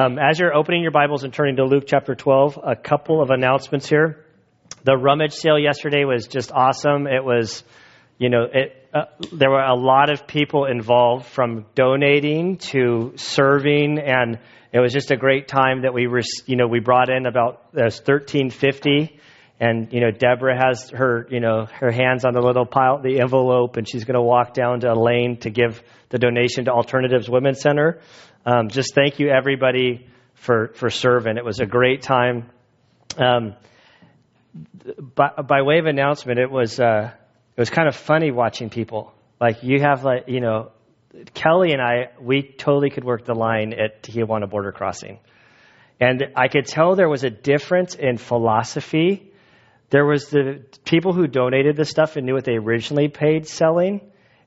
Um, as you're opening your Bibles and turning to Luke chapter 12, a couple of announcements here. The rummage sale yesterday was just awesome. It was, you know, it, uh, there were a lot of people involved from donating to serving, and it was just a great time that we were, you know, we brought in about there's 1350 and you know Deborah has her you know her hands on the little pile the envelope and she's going to walk down to Elaine to give the donation to Alternatives Women's Center. Um, just thank you everybody for for serving. It was a great time. Um, by, by way of announcement, it was uh, it was kind of funny watching people. Like you have like you know Kelly and I we totally could work the line at Tijuana border crossing. And I could tell there was a difference in philosophy there was the people who donated the stuff and knew what they originally paid selling,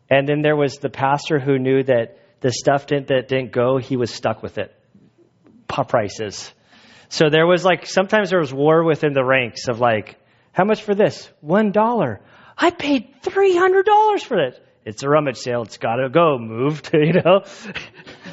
and then there was the pastor who knew that the stuff didn't, that didn't go, he was stuck with it. Pop prices. So there was like sometimes there was war within the ranks of like, how much for this? One dollar. I paid three hundred dollars for this. It's a rummage sale. It's got to go. Moved, you know.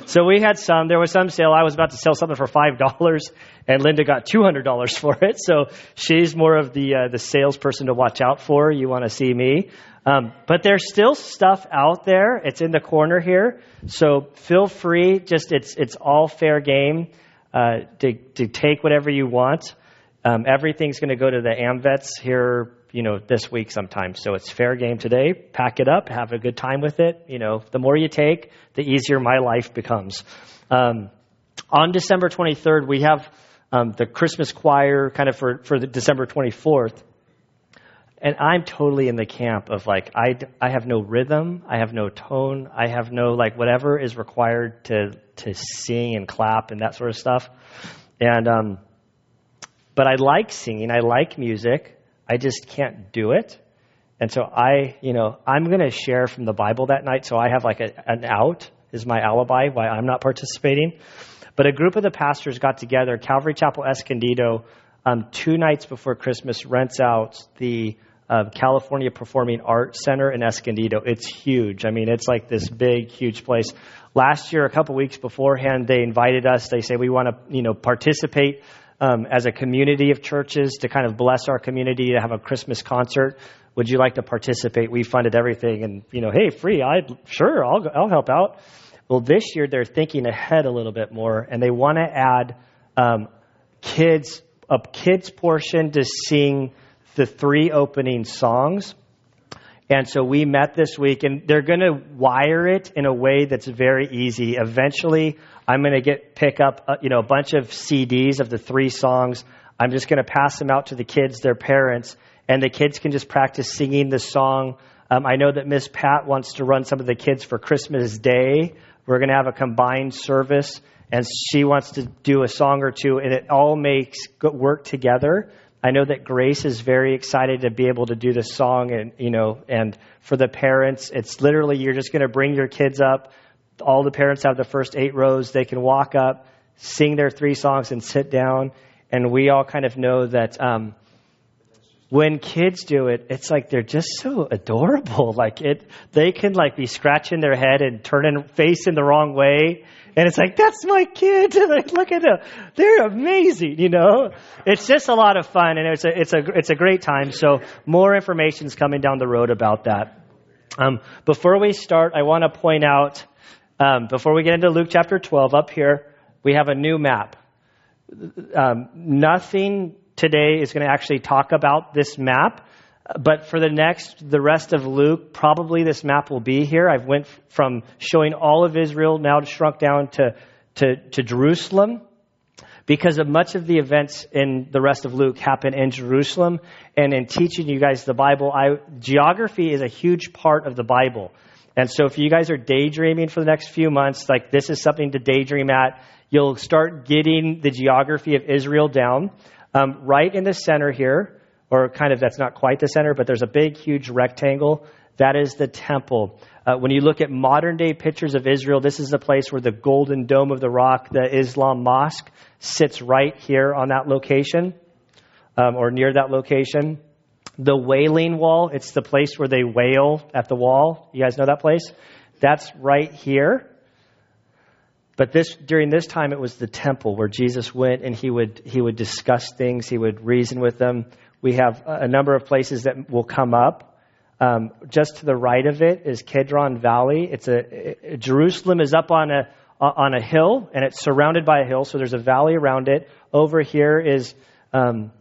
so we had some. There was some sale. I was about to sell something for five dollars, and Linda got two hundred dollars for it. So she's more of the uh, the salesperson to watch out for. You want to see me, um, but there's still stuff out there. It's in the corner here, so feel free. Just it's it's all fair game uh, to to take whatever you want. Um, everything's going to go to the AMVETS here, you know, this week sometime. So it's fair game today. Pack it up, have a good time with it. You know, the more you take, the easier my life becomes. Um, on December 23rd, we have um, the Christmas choir kind of for, for the December 24th. And I'm totally in the camp of like, I, I have no rhythm, I have no tone, I have no, like, whatever is required to, to sing and clap and that sort of stuff. And, um, but I like singing, I like music, I just can't do it. And so I, you know, I'm going to share from the Bible that night, so I have like a, an out, is my alibi why I'm not participating. But a group of the pastors got together. Calvary Chapel Escondido, um, two nights before Christmas, rents out the uh, California Performing Arts Center in Escondido. It's huge. I mean, it's like this big, huge place. Last year, a couple weeks beforehand, they invited us. They say we want to, you know, participate um, as a community of churches to kind of bless our community to have a Christmas concert. Would you like to participate? We funded everything, and you know, hey, free. I sure, I'll I'll help out. Well, this year they're thinking ahead a little bit more, and they want to add um, kids a kids portion to sing the three opening songs. And so we met this week, and they're going to wire it in a way that's very easy. Eventually, I'm going to get pick up uh, you know a bunch of CDs of the three songs. I'm just going to pass them out to the kids, their parents, and the kids can just practice singing the song. Um, I know that Miss Pat wants to run some of the kids for Christmas Day we're going to have a combined service, and she wants to do a song or two, and it all makes work together. I know that Grace is very excited to be able to do the song, and you know, and for the parents, it's literally you're just going to bring your kids up. All the parents have the first eight rows. They can walk up, sing their three songs, and sit down. And we all kind of know that um, when kids do it, it's like they're just so adorable. Like it, they can like be scratching their head and turning face in the wrong way, and it's like that's my kid. like look at them, they're amazing. You know, it's just a lot of fun, and it's a it's a it's a great time. So more information is coming down the road about that. Um, before we start, I want to point out um, before we get into Luke chapter 12, up here we have a new map. Um, nothing today is going to actually talk about this map. But for the next, the rest of Luke, probably this map will be here. I've went from showing all of Israel now shrunk down to, to, to Jerusalem because of much of the events in the rest of Luke happen in Jerusalem. And in teaching you guys the Bible, I, geography is a huge part of the Bible. And so if you guys are daydreaming for the next few months, like this is something to daydream at, you'll start getting the geography of Israel down. Um, right in the center here, or kind of that's not quite the center, but there's a big, huge rectangle. That is the temple. Uh, when you look at modern day pictures of Israel, this is the place where the golden dome of the rock, the Islam mosque, sits right here on that location um, or near that location. The Wailing Wall, it's the place where they wail at the wall. You guys know that place? That's right here. but this during this time it was the temple where Jesus went and he would he would discuss things, he would reason with them. We have a number of places that will come up. Um, just to the right of it is Kedron Valley. It's a it, Jerusalem is up on a on a hill and it's surrounded by a hill, so there's a valley around it. Over here is um,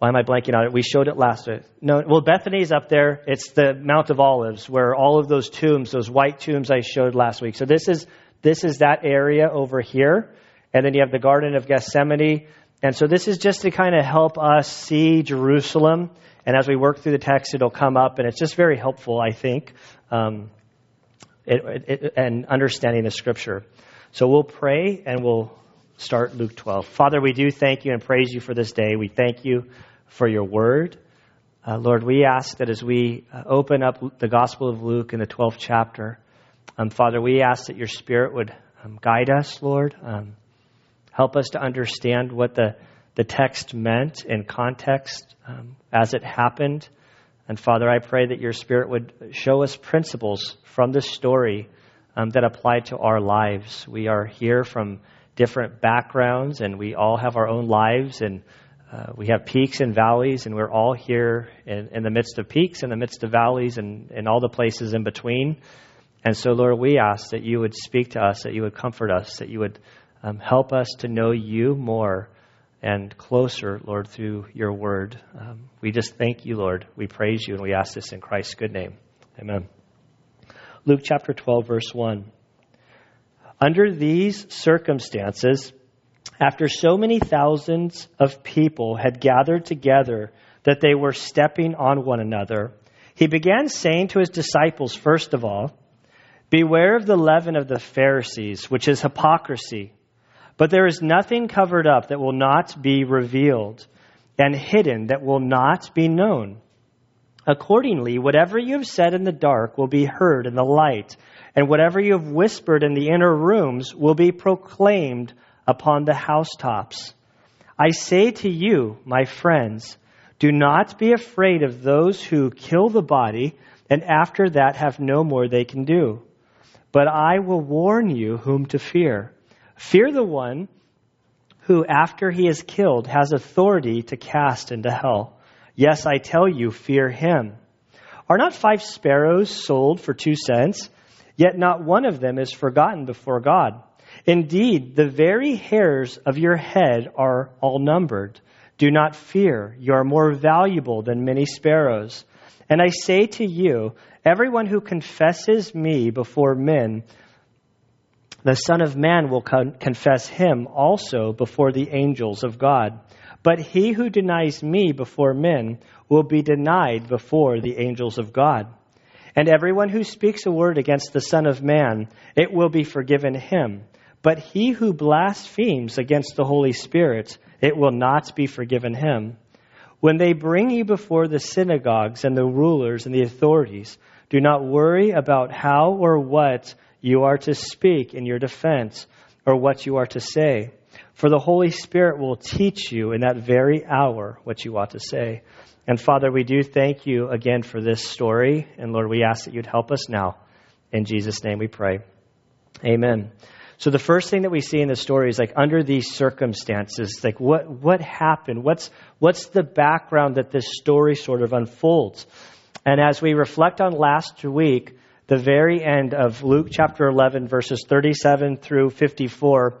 why am I blanking on it? We showed it last week. No, well, Bethany's up there. It's the Mount of Olives where all of those tombs, those white tombs I showed last week. So this is this is that area over here. And then you have the Garden of Gethsemane. And so this is just to kind of help us see Jerusalem. And as we work through the text, it'll come up. And it's just very helpful, I think, um, it, it, and understanding the scripture. So we'll pray and we'll start Luke 12. Father, we do thank you and praise you for this day. We thank you for your word. Uh, Lord, we ask that as we uh, open up the Gospel of Luke in the 12th chapter, um, Father, we ask that your Spirit would um, guide us, Lord. Um, help us to understand what the, the text meant in context um, as it happened. And Father, I pray that your Spirit would show us principles from this story um, that apply to our lives. We are here from different backgrounds, and we all have our own lives, and uh, we have peaks and valleys, and we're all here in, in, the midst of peaks, in the midst of valleys, and in all the places in between. And so, Lord, we ask that you would speak to us, that you would comfort us, that you would um, help us to know you more and closer, Lord, through your word. Um, we just thank you, Lord. We praise you, and we ask this in Christ's good name. Amen. Luke chapter 12, verse 1. Under these circumstances, after so many thousands of people had gathered together that they were stepping on one another, he began saying to his disciples, first of all, Beware of the leaven of the Pharisees, which is hypocrisy. But there is nothing covered up that will not be revealed, and hidden that will not be known. Accordingly, whatever you have said in the dark will be heard in the light, and whatever you have whispered in the inner rooms will be proclaimed upon the housetops. I say to you, my friends, do not be afraid of those who kill the body, and after that have no more they can do. But I will warn you whom to fear. Fear the one who, after he is killed, has authority to cast into hell. Yes, I tell you, fear him. Are not five sparrows sold for two cents? Yet not one of them is forgotten before God. Indeed, the very hairs of your head are all numbered. Do not fear. You are more valuable than many sparrows. And I say to you, everyone who confesses me before men, the Son of Man will con- confess him also before the angels of God. But he who denies me before men will be denied before the angels of God. And everyone who speaks a word against the Son of Man, it will be forgiven him. But he who blasphemes against the Holy Spirit, it will not be forgiven him. When they bring you before the synagogues and the rulers and the authorities, do not worry about how or what you are to speak in your defense or what you are to say. For the Holy Spirit will teach you in that very hour what you ought to say. And Father, we do thank you again for this story. And Lord, we ask that you'd help us now. In Jesus' name we pray. Amen. So the first thing that we see in the story is like under these circumstances, like what what happened? What's what's the background that this story sort of unfolds? And as we reflect on last week, the very end of Luke chapter 11 verses 37 through 54,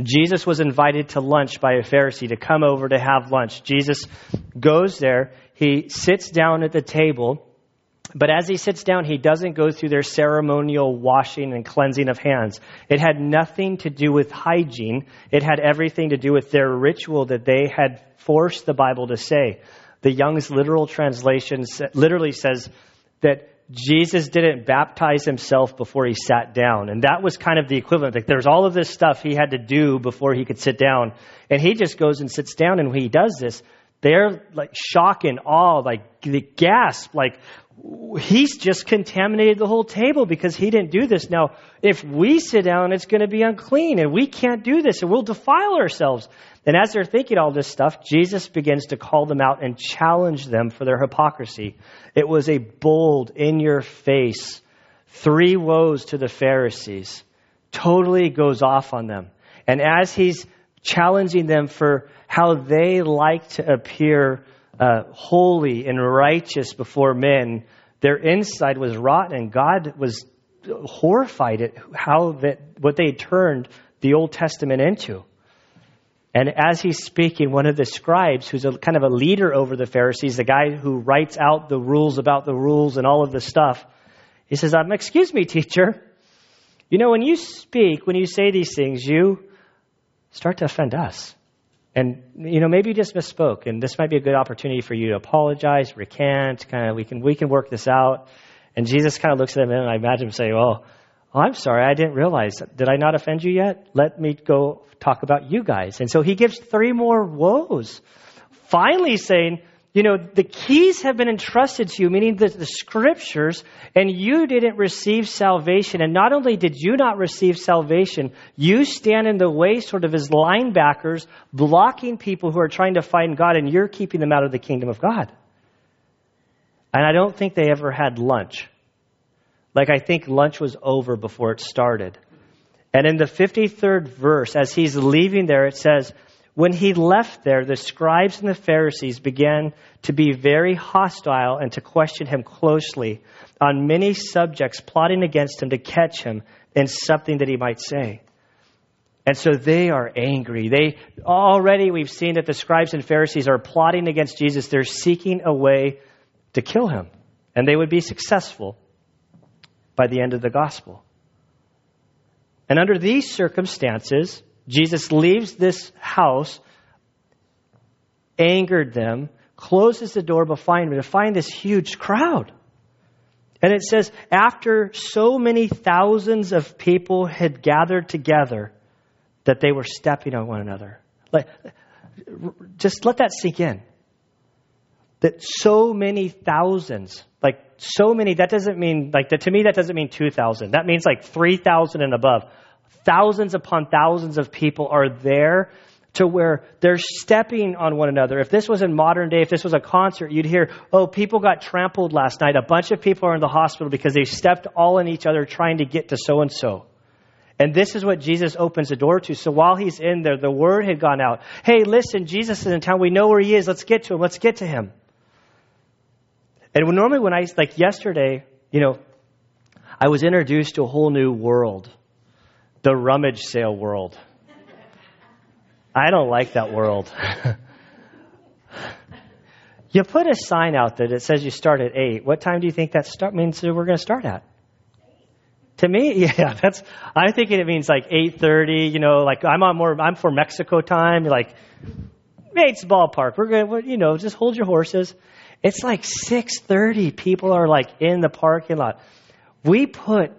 Jesus was invited to lunch by a Pharisee to come over to have lunch. Jesus goes there, he sits down at the table, but as he sits down, he doesn't go through their ceremonial washing and cleansing of hands. It had nothing to do with hygiene. It had everything to do with their ritual that they had forced the Bible to say. The Young's literal translation literally says that Jesus didn't baptize himself before he sat down. And that was kind of the equivalent. Like there's all of this stuff he had to do before he could sit down. And he just goes and sits down. And when he does this, they're like shock and awe, like the gasp, like, he's just contaminated the whole table because he didn't do this. Now, if we sit down, it's going to be unclean and we can't do this and we'll defile ourselves. And as they're thinking all this stuff, Jesus begins to call them out and challenge them for their hypocrisy. It was a bold, in your face, three woes to the Pharisees. totally goes off on them. And as he's challenging them for how they like to appear uh, holy and righteous before men, their inside was rotten, and God was horrified at how that what they turned the Old Testament into. And as he's speaking, one of the scribes, who's a kind of a leader over the Pharisees, the guy who writes out the rules about the rules and all of the stuff, he says, um, Excuse me, teacher. You know, when you speak, when you say these things, you start to offend us. And, you know, maybe you just misspoke, and this might be a good opportunity for you to apologize, recant, kind of, we can, we can work this out. And Jesus kind of looks at him, and I imagine him saying, well, oh, oh, I'm sorry, I didn't realize. Did I not offend you yet? Let me go talk about you guys. And so he gives three more woes. Finally saying, you know, the keys have been entrusted to you, meaning the, the scriptures, and you didn't receive salvation. And not only did you not receive salvation, you stand in the way, sort of as linebackers, blocking people who are trying to find God, and you're keeping them out of the kingdom of God. And I don't think they ever had lunch. Like, I think lunch was over before it started. And in the 53rd verse, as he's leaving there, it says, when he left there, the scribes and the Pharisees began to be very hostile and to question him closely on many subjects, plotting against him to catch him in something that he might say. And so they are angry. They already we've seen that the scribes and Pharisees are plotting against Jesus. They're seeking a way to kill him. And they would be successful by the end of the gospel. And under these circumstances, Jesus leaves this house, angered them, closes the door behind him to find this huge crowd. And it says, after so many thousands of people had gathered together, that they were stepping on one another. Like, just let that sink in. That so many thousands, like so many, that doesn't mean, like, to me, that doesn't mean 2,000. That means like 3,000 and above thousands upon thousands of people are there to where they're stepping on one another. If this was in modern day, if this was a concert, you'd hear, oh, people got trampled last night. A bunch of people are in the hospital because they stepped all in each other trying to get to so and so. And this is what Jesus opens the door to. So while he's in there, the word had gone out. Hey, listen, Jesus is in town. We know where he is. Let's get to him. Let's get to him. And normally when I, like yesterday, you know, I was introduced to a whole new world the rummage sale world. I don't like that world. you put a sign out that it says you start at 8. What time do you think that start means that we're going to start at? To me, yeah, that's I'm thinking it means like 8:30, you know, like I'm on more I'm for Mexico time, like Mates ballpark. We're going to you know, just hold your horses. It's like 6:30. People are like in the parking lot. We put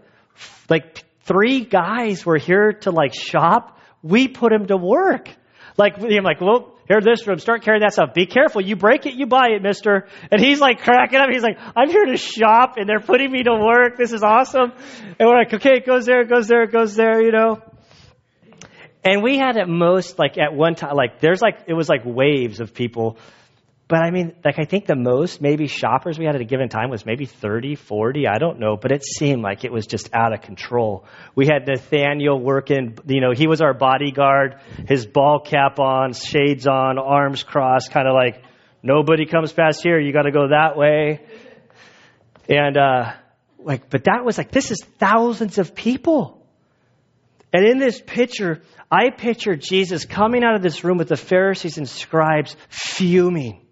like three guys were here to like shop. We put him to work. Like, I'm like, well, here, this room, start carrying that stuff. Be careful. You break it, you buy it, mister. And he's like cracking up. He's like, I'm here to shop and they're putting me to work. This is awesome. And we're like, okay, it goes there, it goes there, it goes there, you know. And we had at most, like at one time, like there's like, it was like waves of people but I mean, like, I think the most maybe shoppers we had at a given time was maybe 30, 40, I don't know, but it seemed like it was just out of control. We had Nathaniel working, you know, he was our bodyguard, his ball cap on, shades on, arms crossed, kind of like, nobody comes past here, you got to go that way. And, uh, like, but that was like, this is thousands of people. And in this picture, I picture Jesus coming out of this room with the Pharisees and scribes fuming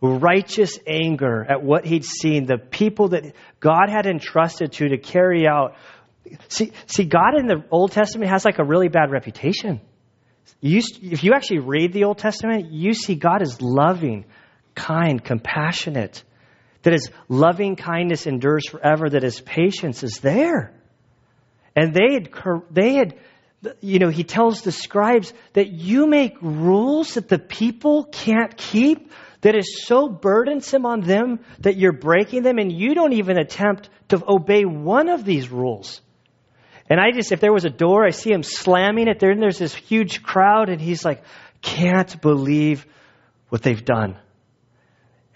righteous anger at what he'd seen, the people that God had entrusted to to carry out. See, see, God in the Old Testament has like a really bad reputation. You, if you actually read the Old Testament, you see God is loving, kind, compassionate, that his loving kindness endures forever, that his patience is there. And they had, they had, you know, he tells the scribes that you make rules that the people can't keep that is so burdensome on them that you're breaking them and you don't even attempt to obey one of these rules. And I just, if there was a door, I see him slamming it there, and there's this huge crowd, and he's like, can't believe what they've done.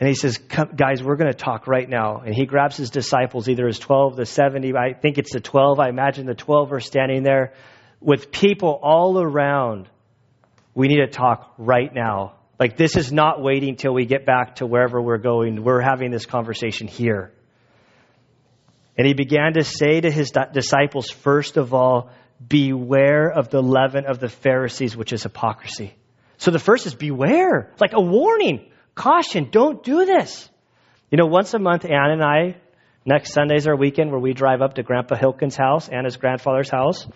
And he says, Guys, we're going to talk right now. And he grabs his disciples, either his 12, the 70. I think it's the 12. I imagine the 12 are standing there with people all around. We need to talk right now. Like, this is not waiting till we get back to wherever we're going. We're having this conversation here. And he began to say to his disciples, first of all, beware of the leaven of the Pharisees, which is hypocrisy. So the first is beware, like a warning, caution, don't do this. You know, once a month, Ann and I, next Sunday's our weekend where we drive up to Grandpa Hilkin's house, Anna's grandfather's house.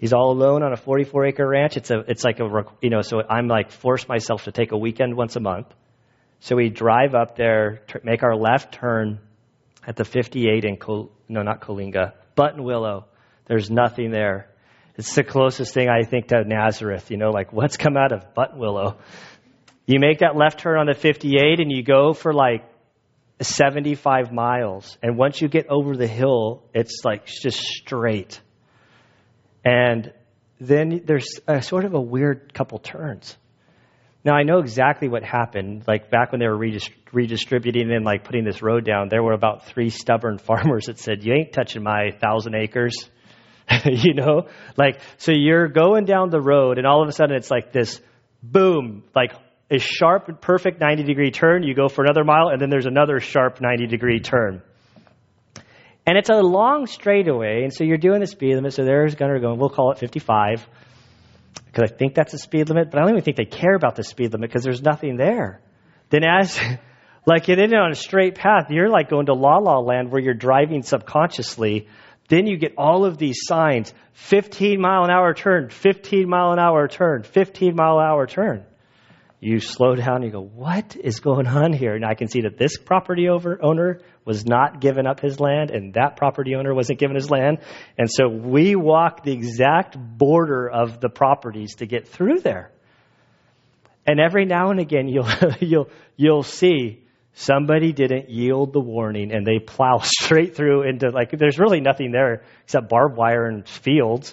He's all alone on a 44 acre ranch. It's a, it's like a, you know, so I'm like force myself to take a weekend once a month. So we drive up there, make our left turn at the 58 in, Col- no, not Coalinga, Buttonwillow. There's nothing there. It's the closest thing I think to Nazareth, you know, like what's come out of Buttonwillow? You make that left turn on the 58 and you go for like 75 miles. And once you get over the hill, it's like just straight. And then there's a sort of a weird couple turns. Now I know exactly what happened. Like back when they were redist- redistributing and like putting this road down, there were about three stubborn farmers that said, "You ain't touching my thousand acres." you know, like so you're going down the road, and all of a sudden it's like this boom, like a sharp, perfect 90 degree turn. You go for another mile, and then there's another sharp 90 degree turn. And it's a long straightaway, and so you're doing the speed limit. So there's Gunner going, we'll call it 55 because I think that's the speed limit, but I don't even think they care about the speed limit because there's nothing there. Then as like it is on a straight path, you're like going to la la land where you're driving subconsciously. Then you get all of these signs 15 mile an hour turn, 15 mile an hour turn, 15 mile an hour turn you slow down and you go, what is going on here? And I can see that this property over, owner was not giving up his land and that property owner wasn't given his land. And so we walk the exact border of the properties to get through there. And every now and again you'll, you'll, you'll see somebody didn't yield the warning and they plow straight through into like, there's really nothing there except barbed wire and fields.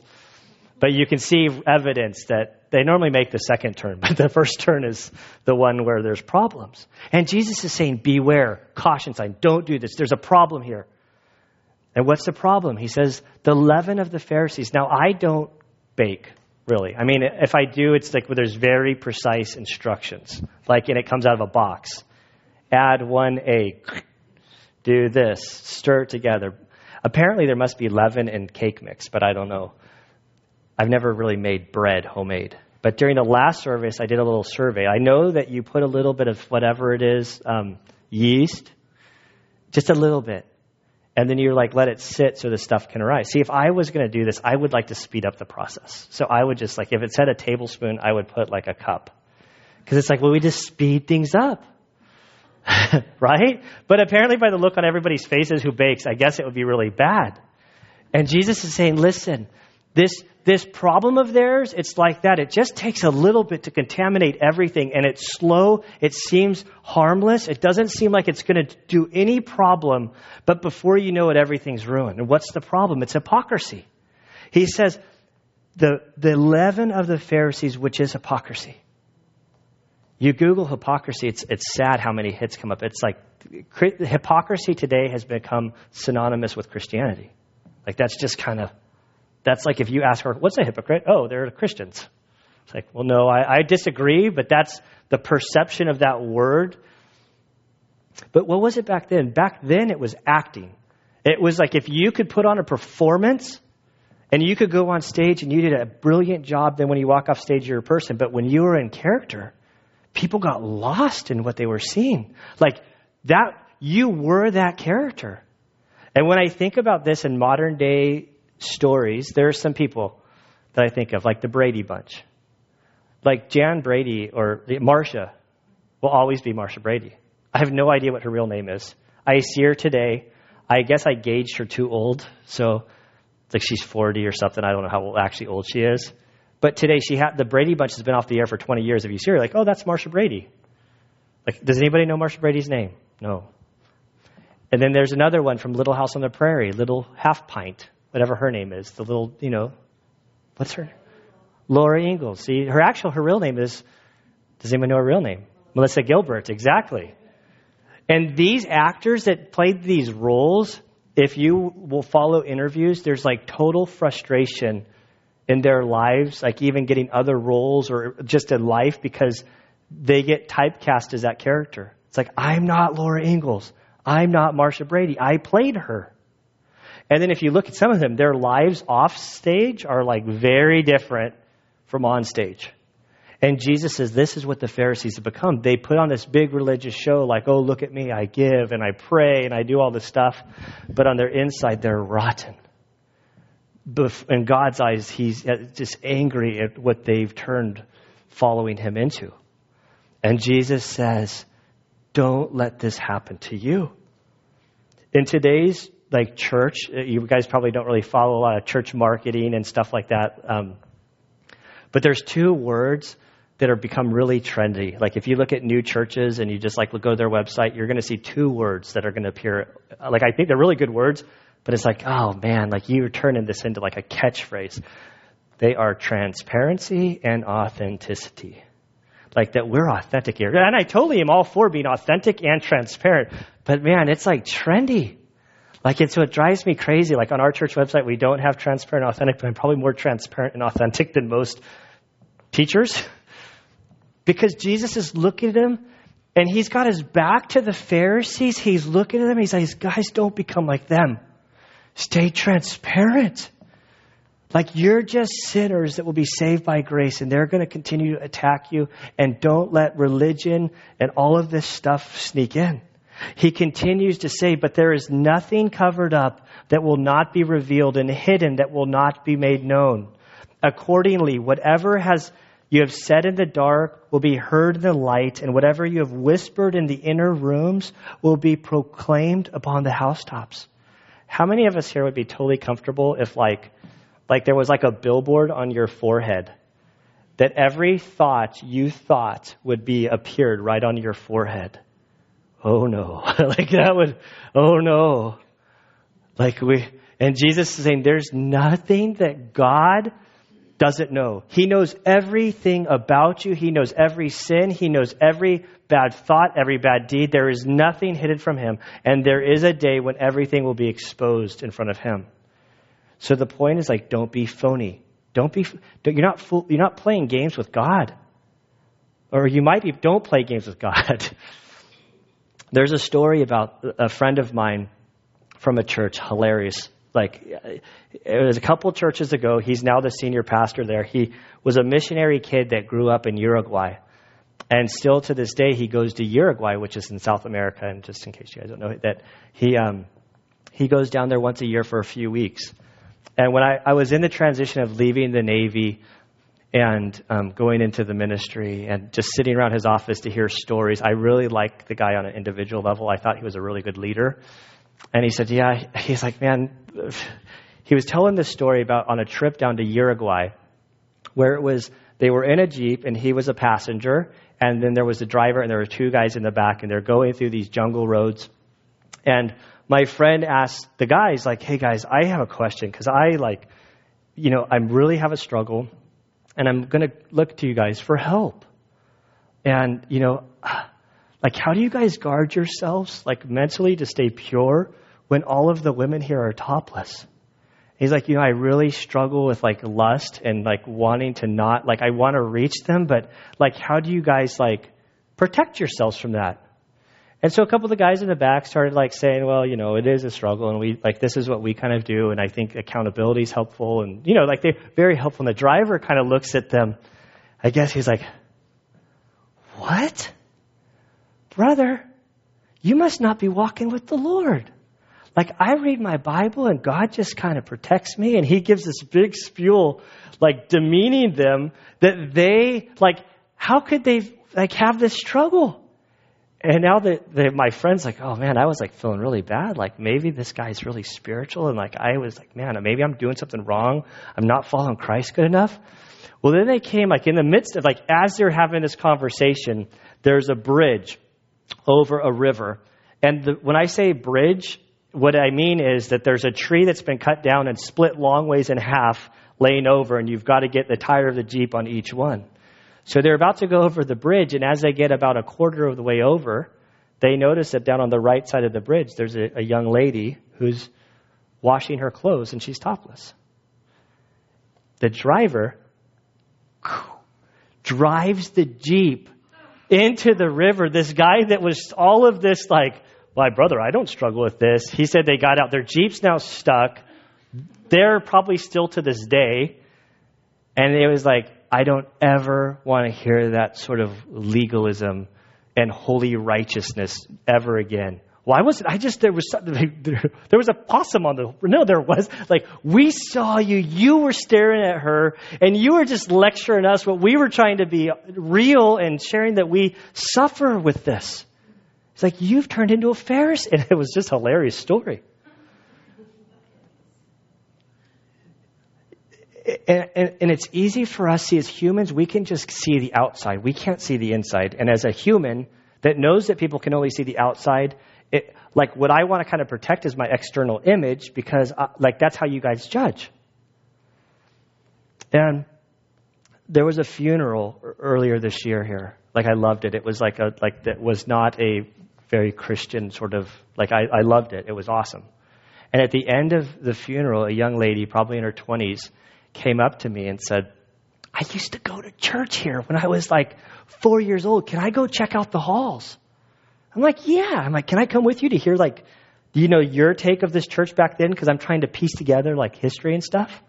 But you can see evidence that they normally make the second turn, but the first turn is the one where there's problems. And Jesus is saying, Beware, caution sign, don't do this. There's a problem here. And what's the problem? He says, The leaven of the Pharisees. Now, I don't bake, really. I mean, if I do, it's like well, there's very precise instructions, like, and it comes out of a box. Add one egg, do this, stir it together. Apparently, there must be leaven in cake mix, but I don't know. I've never really made bread homemade. But during the last service, I did a little survey. I know that you put a little bit of whatever it is, um, yeast, just a little bit. And then you like let it sit so the stuff can rise. See, if I was going to do this, I would like to speed up the process. So I would just like, if it said a tablespoon, I would put like a cup. Because it's like, well, we just speed things up. right? But apparently, by the look on everybody's faces who bakes, I guess it would be really bad. And Jesus is saying, listen, this, this problem of theirs, it's like that. It just takes a little bit to contaminate everything, and it's slow. It seems harmless. It doesn't seem like it's going to do any problem, but before you know it, everything's ruined. And what's the problem? It's hypocrisy. He says, the, the leaven of the Pharisees, which is hypocrisy. You Google hypocrisy, it's, it's sad how many hits come up. It's like hypocrisy today has become synonymous with Christianity. Like that's just kind of that's like if you ask her, what's a hypocrite? Oh, they're Christians. It's like, well, no, I, I disagree, but that's the perception of that word. But what was it back then? Back then, it was acting. It was like if you could put on a performance and you could go on stage and you did a brilliant job, then when you walk off stage, you're a person. But when you were in character, people got lost in what they were seeing. Like that, you were that character. And when I think about this in modern day stories, there are some people that I think of, like the Brady Bunch. Like Jan Brady or Marcia will always be Marcia Brady. I have no idea what her real name is. I see her today. I guess I gauged her too old, so like she's 40 or something. I don't know how actually old she is. But today, she had the Brady Bunch has been off the air for 20 years. If you see her, like, oh, that's Marcia Brady. Like, does anybody know Marcia Brady's name? No. And then there's another one from Little House on the Prairie, Little Half Pint whatever her name is, the little, you know, what's her? Laura Ingalls. See, her actual, her real name is, does anyone know her real name? Melissa Gilbert, exactly. And these actors that played these roles, if you will follow interviews, there's like total frustration in their lives, like even getting other roles or just in life because they get typecast as that character. It's like, I'm not Laura Ingalls. I'm not Marcia Brady. I played her. And then if you look at some of them, their lives off stage are like very different from on stage. And Jesus says, This is what the Pharisees have become. They put on this big religious show, like, oh, look at me, I give and I pray and I do all this stuff. But on their inside, they're rotten. In God's eyes, He's uh, just angry at what they've turned following Him into. And Jesus says, Don't let this happen to you. In today's like church, you guys probably don't really follow a lot of church marketing and stuff like that. Um, but there's two words that are become really trendy. Like if you look at new churches and you just like go to their website, you're going to see two words that are going to appear. Like I think they're really good words, but it's like, oh man, like you're turning this into like a catchphrase. They are transparency and authenticity. Like that we're authentic here. And I totally am all for being authentic and transparent. But man, it's like trendy. Like so, it drives me crazy. Like on our church website, we don't have transparent and authentic, but I'm probably more transparent and authentic than most teachers. Because Jesus is looking at him and he's got his back to the Pharisees. He's looking at them. He's like, guys, don't become like them. Stay transparent. Like you're just sinners that will be saved by grace and they're going to continue to attack you and don't let religion and all of this stuff sneak in. He continues to say, but there is nothing covered up that will not be revealed and hidden that will not be made known. Accordingly, whatever has you have said in the dark will be heard in the light, and whatever you have whispered in the inner rooms will be proclaimed upon the housetops. How many of us here would be totally comfortable if like like there was like a billboard on your forehead that every thought you thought would be appeared right on your forehead? Oh no. like that would oh no. Like we and Jesus is saying there's nothing that God doesn't know. He knows everything about you. He knows every sin. He knows every bad thought, every bad deed. There is nothing hidden from him. And there is a day when everything will be exposed in front of him. So the point is like, don't be phony. Don't be, don't, you're not, you're not playing games with God. Or you might be, don't play games with God. There's a story about a friend of mine from a church, hilarious like it was a couple churches ago. He's now the senior pastor there. He was a missionary kid that grew up in Uruguay. And still to this day, he goes to Uruguay, which is in South America. And just in case you guys don't know that, he, um, he goes down there once a year for a few weeks. And when I, I was in the transition of leaving the Navy and um, going into the ministry and just sitting around his office to hear stories, I really liked the guy on an individual level. I thought he was a really good leader. And he said, Yeah, he's like, man, he was telling this story about on a trip down to Uruguay where it was, they were in a Jeep and he was a passenger and then there was a driver and there were two guys in the back and they're going through these jungle roads. And my friend asked the guys, like, hey guys, I have a question because I like, you know, I really have a struggle and I'm going to look to you guys for help. And, you know, like, how do you guys guard yourselves, like, mentally to stay pure when all of the women here are topless? He's like, you know, I really struggle with like lust and like wanting to not, like, I want to reach them, but like, how do you guys like protect yourselves from that? And so a couple of the guys in the back started like saying, well, you know, it is a struggle and we, like, this is what we kind of do. And I think accountability is helpful. And, you know, like they're very helpful. And the driver kind of looks at them. I guess he's like, what? brother, you must not be walking with the Lord. Like I read my Bible and God just kind of protects me and he gives this big spew, like demeaning them that they, like, how could they like have this struggle? And now that my friend's like, oh man, I was like feeling really bad. Like maybe this guy's really spiritual. And like I was like, man, maybe I'm doing something wrong. I'm not following Christ good enough. Well, then they came like in the midst of like, as they're having this conversation, there's a bridge over a river. And the, when I say bridge, what I mean is that there's a tree that's been cut down and split long ways in half, laying over, and you've got to get the tire of the Jeep on each one. So they're about to go over the bridge, and as they get about a quarter of the way over, they notice that down on the right side of the bridge, there's a, a young lady who's washing her clothes and she's topless. The driver drives the Jeep into the river. This guy that was all of this, like, my brother, I don't struggle with this. He said they got out. Their Jeep's now stuck. They're probably still to this day. And it was like, I don't ever want to hear that sort of legalism and holy righteousness ever again. Why was it? I just, there was, there was a possum on the, no, there was. Like, we saw you, you were staring at her, and you were just lecturing us what we were trying to be real and sharing that we suffer with this. It's like, you've turned into a Pharisee. And it was just a hilarious story. And, and, and, it's easy for us, see, as humans, we can just see the outside. We can't see the inside. And as a human that knows that people can only see the outside, it, like what I want to kind of protect is my external image because, I, uh, like, that's how you guys judge. And there was a funeral earlier this year here. Like, I loved it. It was like a, like, that was not a very Christian sort of, like, I, I loved it. It was awesome. And at the end of the funeral, a young lady, probably in her 20s, came up to me and said, I used to go to church here when I was like four years old. Can I go check out the halls? I'm like, yeah. I'm like, can I come with you to hear like, do you know your take of this church back then? Because I'm trying to piece together like history and stuff.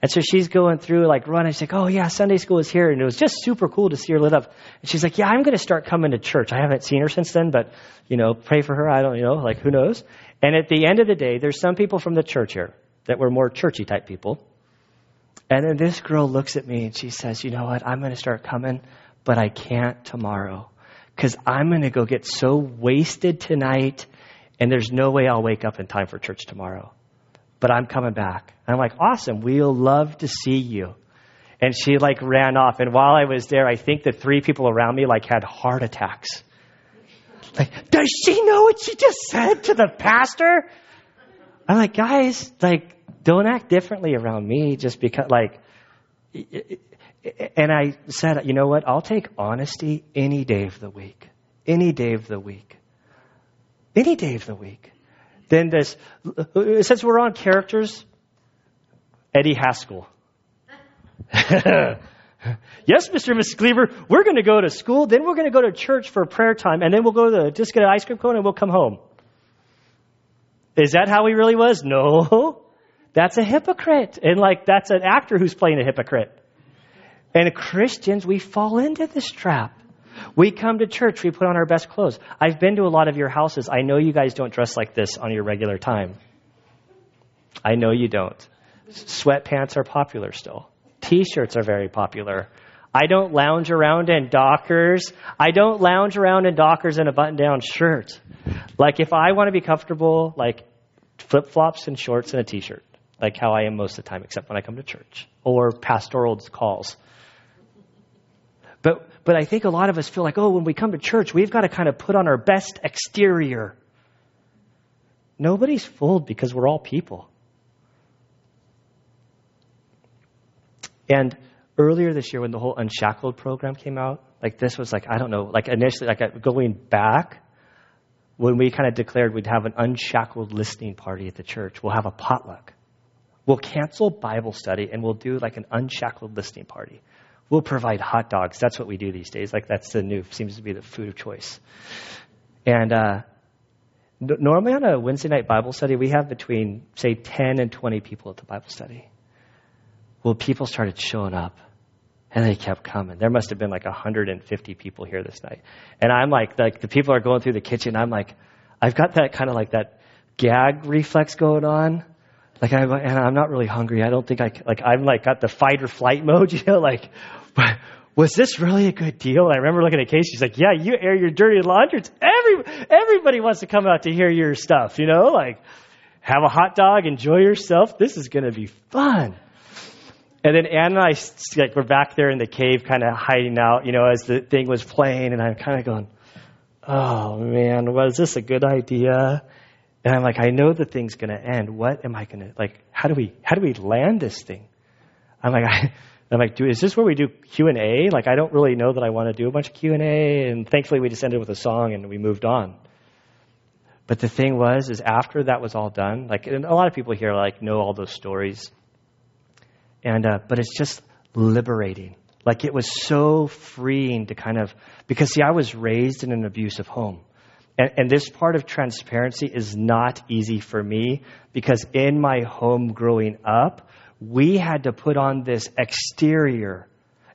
And so she's going through like running. She's like, oh yeah, Sunday school is here. And it was just super cool to see her lit up. And she's like, yeah, I'm going to start coming to church. I haven't seen her since then, but you know, pray for her. I don't, you know, like who knows? And at the end of the day, there's some people from the church here that were more churchy type people. And then this girl looks at me and she says, you know what? I'm going to start coming, but I can't tomorrow because I'm going to go get so wasted tonight, and there's no way I'll wake up in time for church tomorrow. But I'm coming back. And I'm like, awesome. We'll love to see you. And she like ran off. And while I was there, I think the three people around me like had heart attacks. Like, does she know what she just said to the pastor? I'm like, guys, like, don't act differently around me just because, like, and I said, you know what? I'll take honesty any day of the week. Any day of the week. Any day of the week. Then this, uh, since we're on characters, Eddie Haskell. yes, Mr. and Mrs. Cleaver, we're going to go to school, then we're going to go to church for prayer time, and then we'll go to the, just get an ice cream cone and we'll come home. Is that how he really was? No. That's a hypocrite. And like, that's an actor who's playing a hypocrite. And Christians, we fall into this trap. We come to church, we put on our best clothes. I've been to a lot of your houses. I know you guys don't dress like this on your regular time. I know you don't. Sweatpants are popular still. T shirts are very popular. I don't lounge around in Dockers. I don't lounge around in Dockers in a button down shirt. Like, if I want to be comfortable, like flip flops and shorts and a t shirt, like how I am most of the time, except when I come to church or pastoral calls. But, but I think a lot of us feel like, oh, when we come to church, we've got to kind of put on our best exterior. Nobody's fooled because we're all people. And earlier this year, when the whole Unshackled program came out, like this was like, I don't know, like initially, like going back, when we kind of declared we'd have an unshackled listening party at the church, we'll have a potluck. We'll cancel Bible study and we'll do like an unshackled listening party. We'll provide hot dogs. That's what we do these days. Like that's the new, seems to be the food of choice. And uh, normally on a Wednesday night Bible study, we have between, say, 10 and 20 people at the Bible study. Well, people started showing up. And they kept coming. There must have been like 150 people here this night. And I'm like, like the people are going through the kitchen. I'm like, I've got that kind of like that gag reflex going on. Like I, and I'm not really hungry. I don't think I, like, I'm like got the fight or flight mode, you know, like, but was this really a good deal? And I remember looking at Casey. She's like, yeah, you air your dirty laundry. Every, everybody wants to come out to hear your stuff, you know, like have a hot dog, enjoy yourself. This is going to be fun. And then Ann and I, like, we're back there in the cave, kind of hiding out, you know, as the thing was playing, and I'm kind of going, oh man, was this a good idea? And I'm like, I know the thing's going to end. What am I going to, like, how do we, how do we land this thing? I'm like, I, I'm like, is this where we do Q and A? Like, I don't really know that I want to do a bunch of Q and A. And thankfully, we just ended with a song and we moved on. But the thing was, is after that was all done, like, and a lot of people here like know all those stories. And uh, but it's just liberating. Like it was so freeing to kind of because see, I was raised in an abusive home. And, and, this part of transparency is not easy for me because in my home growing up, we had to put on this exterior.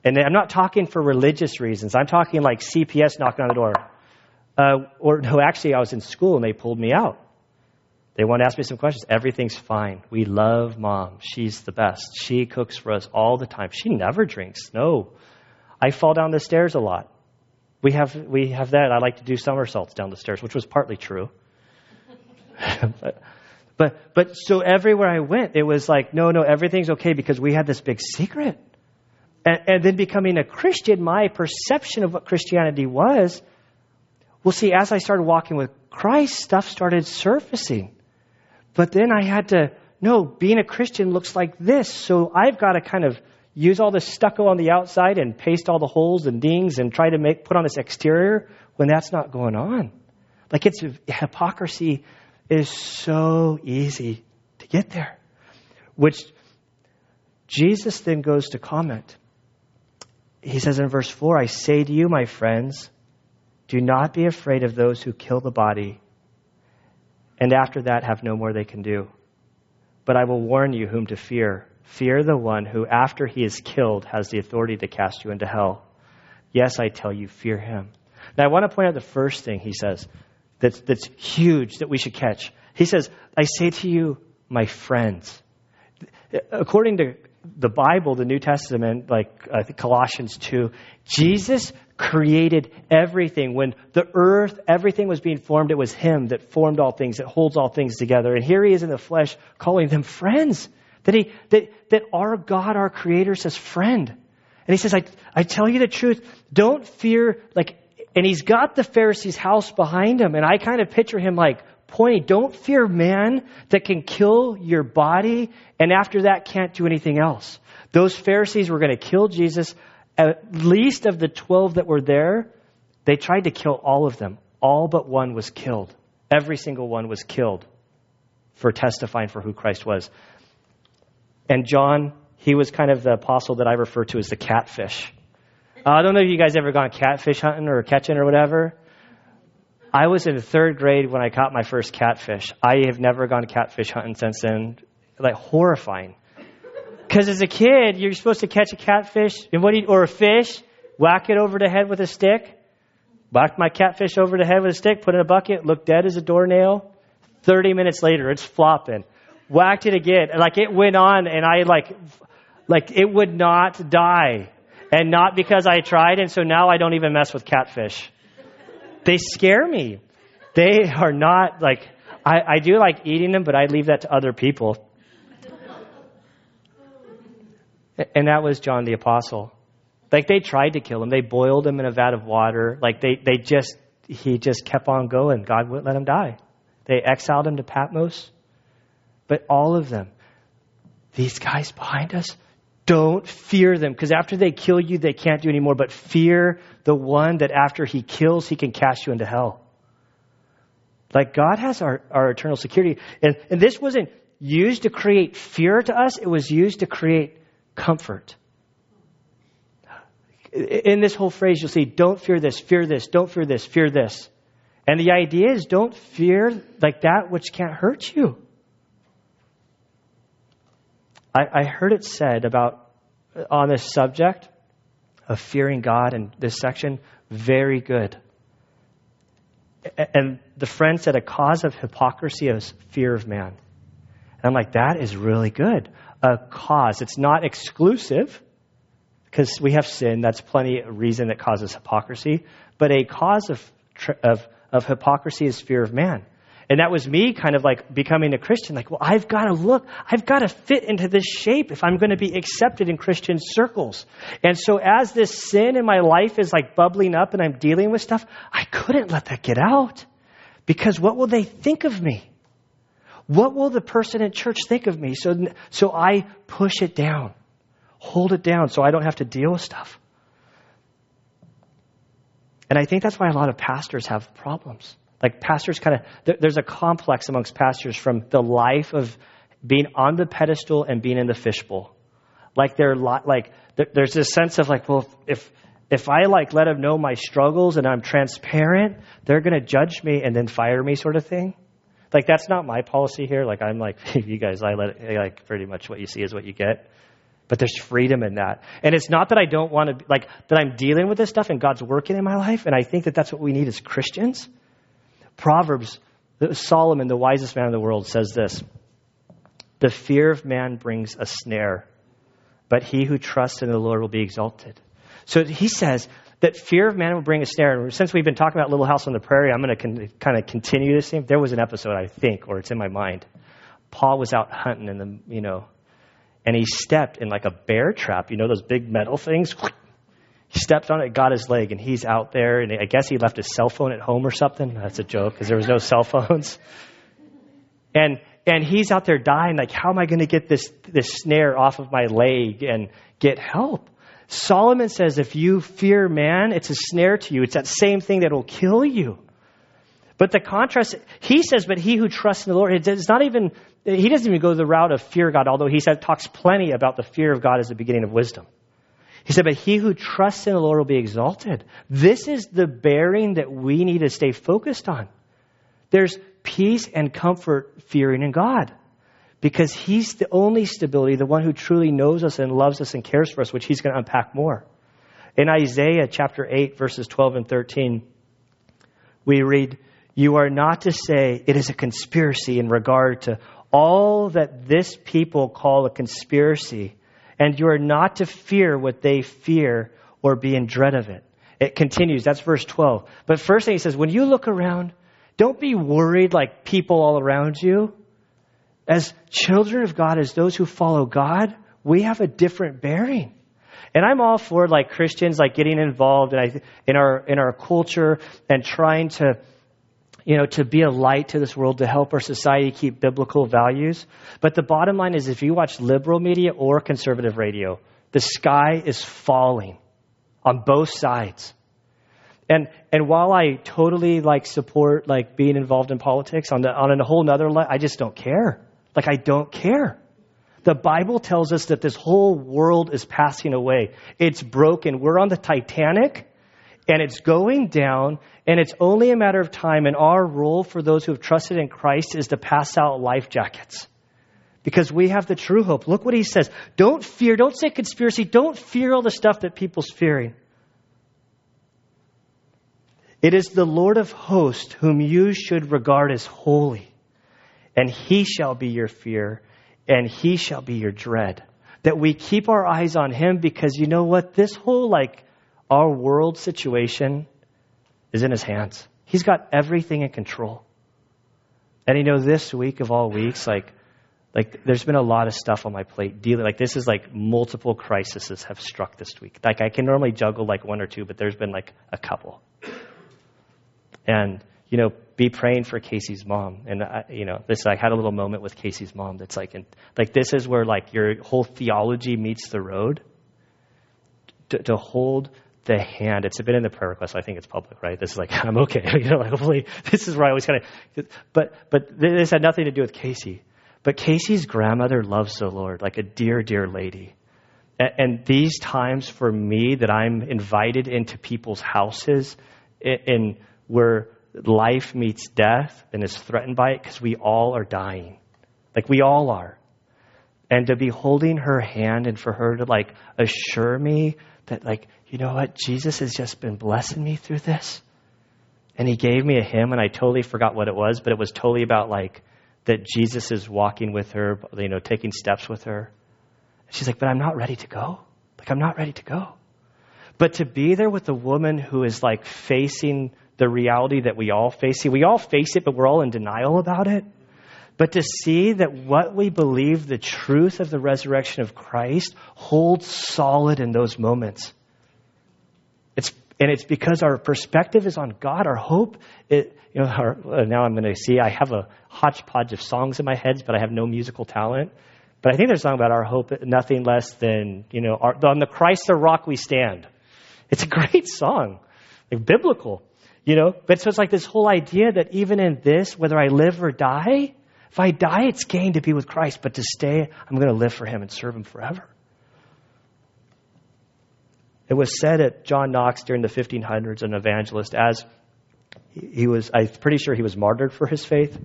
And I'm not talking for religious reasons. I'm talking like CPS knocking on the door. Uh, or no, actually, I was in school and they pulled me out. They want to ask me some questions. Everything's fine. We love mom. She's the best. She cooks for us all the time. She never drinks. No. I fall down the stairs a lot. We have, we have that. I like to do somersaults down the stairs, which was partly true. but, but, but so everywhere I went, it was like, no, no, everything's okay because we had this big secret. And, and then becoming a Christian, my perception of what Christianity was, well, see, as I started walking with Christ, stuff started surfacing. But then I had to, no, being a Christian looks like this. So I've got to kind of use all this stucco on the outside and paste all the holes and dings and try to make, put on this exterior when that's not going on. Like it's, hypocrisy is so easy to get there. Which Jesus then goes to comment. He says in verse 4, I say to you, my friends, do not be afraid of those who kill the body, and after that have no more they can do. But I will warn you whom to fear. Fear the one who, after he is killed, has the authority to cast you into hell. Yes, I tell you, fear him. Now, I want to point out the first thing he says that's, that's huge that we should catch. He says, I say to you, my friends. According to the Bible, the New Testament, like Colossians 2, Jesus created everything. When the earth, everything was being formed, it was Him that formed all things, that holds all things together. And here He is in the flesh calling them friends. That, he, that, that our God, our Creator, says friend. And He says, I, I tell you the truth, don't fear, like, and He's got the Pharisee's house behind Him. And I kind of picture Him like, pointing, don't fear man that can kill your body and after that can't do anything else. Those Pharisees were going to kill Jesus at least of the 12 that were there, they tried to kill all of them. All but one was killed. Every single one was killed for testifying for who Christ was. And John, he was kind of the apostle that I refer to as the catfish. Uh, I don't know if you guys ever gone catfish hunting or catching or whatever. I was in third grade when I caught my first catfish. I have never gone catfish hunting since then. Like horrifying. Because as a kid, you're supposed to catch a catfish and what you, or a fish, whack it over the head with a stick. Whack my catfish over the head with a stick, put it in a bucket, look dead as a doornail. 30 minutes later, it's flopping. Whacked it again. And like it went on and I like, like it would not die. And not because I tried. And so now I don't even mess with catfish. They scare me. They are not like, I, I do like eating them, but I leave that to other people. And that was John the Apostle. Like they tried to kill him. They boiled him in a vat of water. Like they, they just, he just kept on going. God wouldn't let him die. They exiled him to Patmos. But all of them, these guys behind us, don't fear them because after they kill you, they can't do anymore. But fear the one that after he kills, he can cast you into hell. Like God has our, our eternal security. And, and this wasn't used to create fear to us, it was used to create comfort. In this whole phrase, you'll see, don't fear this, fear this, don't fear this, fear this. And the idea is don't fear like that which can't hurt you. I, I heard it said about on this subject of fearing God in this section, very good. And the friend said a cause of hypocrisy is fear of man. And I'm like, that is really good a cause. It's not exclusive because we have sin. That's plenty of reason that causes hypocrisy. But a cause of, of, of hypocrisy is fear of man. And that was me kind of like becoming a Christian. Like, well, I've got to look, I've got to fit into this shape if I'm going to be accepted in Christian circles. And so as this sin in my life is like bubbling up and I'm dealing with stuff, I couldn't let that get out. Because what will they think of me? What will the person in church think of me? So, so I push it down. hold it down so I don't have to deal with stuff. And I think that's why a lot of pastors have problems. Like pastors kind of, there's a complex amongst pastors from the life of being on the pedestal and being in the fishbowl. Like they're like, there's this sense of like, well, if, if I like let them know my struggles and I'm transparent, they're going to judge me and then fire me sort of thing. Like that's not my policy here. Like I'm like, you guys, I let it, like pretty much what you see is what you get. But there's freedom in that. And it's not that I don't want to, like, that I'm dealing with this stuff and God's working in my life. And I think that that's what we need as Christians. Proverbs, Solomon, the wisest man in the world, says this The fear of man brings a snare, but he who trusts in the Lord will be exalted. So he says that fear of man will bring a snare. And since we've been talking about Little House on the Prairie, I'm going to con- kind of continue this theme. There was an episode, I think, or it's in my mind. Paul was out hunting in the, you know, and he stepped in like a bear trap, you know, those big metal things. Stepped on it, got his leg, and he's out there. And I guess he left his cell phone at home or something. That's a joke because there was no cell phones. And and he's out there dying. Like, how am I going to get this this snare off of my leg and get help? Solomon says, if you fear man, it's a snare to you. It's that same thing that will kill you. But the contrast, he says, but he who trusts in the Lord, it's not even, he doesn't even go the route of fear God, although he said, talks plenty about the fear of God as the beginning of wisdom. He said, but he who trusts in the Lord will be exalted. This is the bearing that we need to stay focused on. There's peace and comfort fearing in God because he's the only stability, the one who truly knows us and loves us and cares for us, which he's going to unpack more. In Isaiah chapter 8, verses 12 and 13, we read, you are not to say it is a conspiracy in regard to all that this people call a conspiracy, and you are not to fear what they fear or be in dread of it. It continues. That's verse 12. But first thing he says, when you look around, don't be worried like people all around you. As children of God, as those who follow God, we have a different bearing. And I'm all for like Christians like getting involved in, in our in our culture and trying to you know, to be a light to this world, to help our society keep biblical values. But the bottom line is if you watch liberal media or conservative radio, the sky is falling on both sides. And and while I totally like support like being involved in politics on the on a whole nother level, I just don't care. Like I don't care. The Bible tells us that this whole world is passing away. It's broken. We're on the Titanic and it's going down, and it's only a matter of time. And our role for those who have trusted in Christ is to pass out life jackets. Because we have the true hope. Look what he says. Don't fear, don't say conspiracy, don't fear all the stuff that people's fearing. It is the Lord of hosts whom you should regard as holy, and he shall be your fear, and he shall be your dread. That we keep our eyes on him because you know what? This whole like our world situation is in his hands. He's got everything in control. And you know, this week of all weeks, like, like there's been a lot of stuff on my plate dealing like this is like multiple crises have struck this week like i can normally juggle like one or two but there's been like a couple and you know be praying for casey's mom and I, you know this i had a little moment with casey's mom that's like and like this is where like your whole theology meets the road to, to hold the hand. It's been in the prayer request. I think it's public, right? This is like I'm okay. You know, like hopefully this is where I always kind of. But but this had nothing to do with Casey. But Casey's grandmother loves the Lord like a dear dear lady. And, and these times for me that I'm invited into people's houses, in, in where life meets death and is threatened by it, because we all are dying, like we all are. And to be holding her hand and for her to like assure me that like you know what? Jesus has just been blessing me through this. And he gave me a hymn, and I totally forgot what it was, but it was totally about like that Jesus is walking with her, you know, taking steps with her. She's like, but I'm not ready to go. Like, I'm not ready to go. But to be there with a woman who is like facing the reality that we all face. See, we all face it, but we're all in denial about it. But to see that what we believe, the truth of the resurrection of Christ, holds solid in those moments. And it's because our perspective is on God. Our hope, it, you know, our, uh, now I'm going to see, I have a hodgepodge of songs in my head, but I have no musical talent. But I think there's a song about our hope, nothing less than, you know, our, on the Christ the rock we stand. It's a great song, like biblical, you know. But so it's like this whole idea that even in this, whether I live or die, if I die, it's gain to be with Christ. But to stay, I'm going to live for Him and serve Him forever. It was said at John Knox during the 1500s, an evangelist, as he was, I'm pretty sure he was martyred for his faith.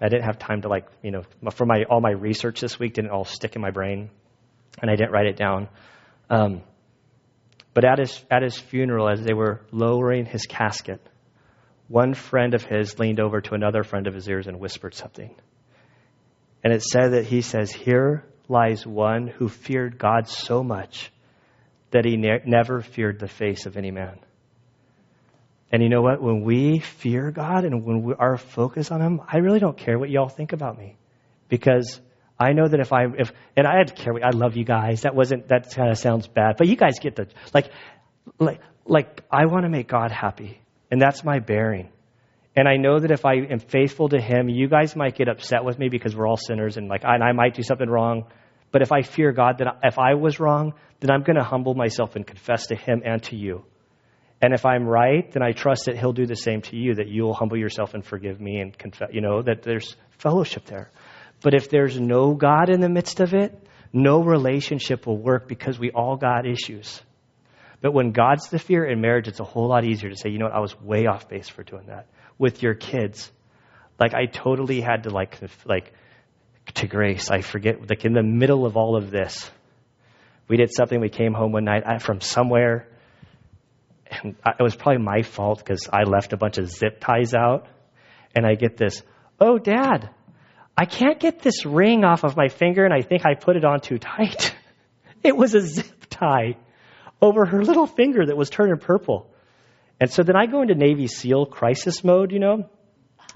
I didn't have time to like, you know, for my all my research this week didn't all stick in my brain, and I didn't write it down. Um, but at his at his funeral, as they were lowering his casket, one friend of his leaned over to another friend of his ears and whispered something. And it said that he says, "Here lies one who feared God so much that he ne- never feared the face of any man." And you know what? When we fear God and when we are focused on Him, I really don't care what y'all think about me. Because I know that if I, if, and I had to care, I love you guys. That wasn't, that kind of sounds bad. But you guys get the, like, like, like I want to make God happy. And that's my bearing. And I know that if I am faithful to Him, you guys might get upset with me because we're all sinners and like, I, and I might do something wrong. But if I fear God, then if I was wrong, then I'm going to humble myself and confess to Him and to you. And if I'm right, then I trust that He'll do the same to you, that you'll humble yourself and forgive me and confess, you know, that there's fellowship there. But if there's no God in the midst of it, no relationship will work because we all got issues. But when God's the fear in marriage, it's a whole lot easier to say, you know what, I was way off base for doing that. With your kids, like I totally had to like, like, to grace. I forget, like in the middle of all of this, we did something. We came home one night from somewhere and it was probably my fault because I left a bunch of zip ties out. And I get this, oh, dad, I can't get this ring off of my finger, and I think I put it on too tight. it was a zip tie over her little finger that was turning purple. And so then I go into Navy SEAL crisis mode, you know.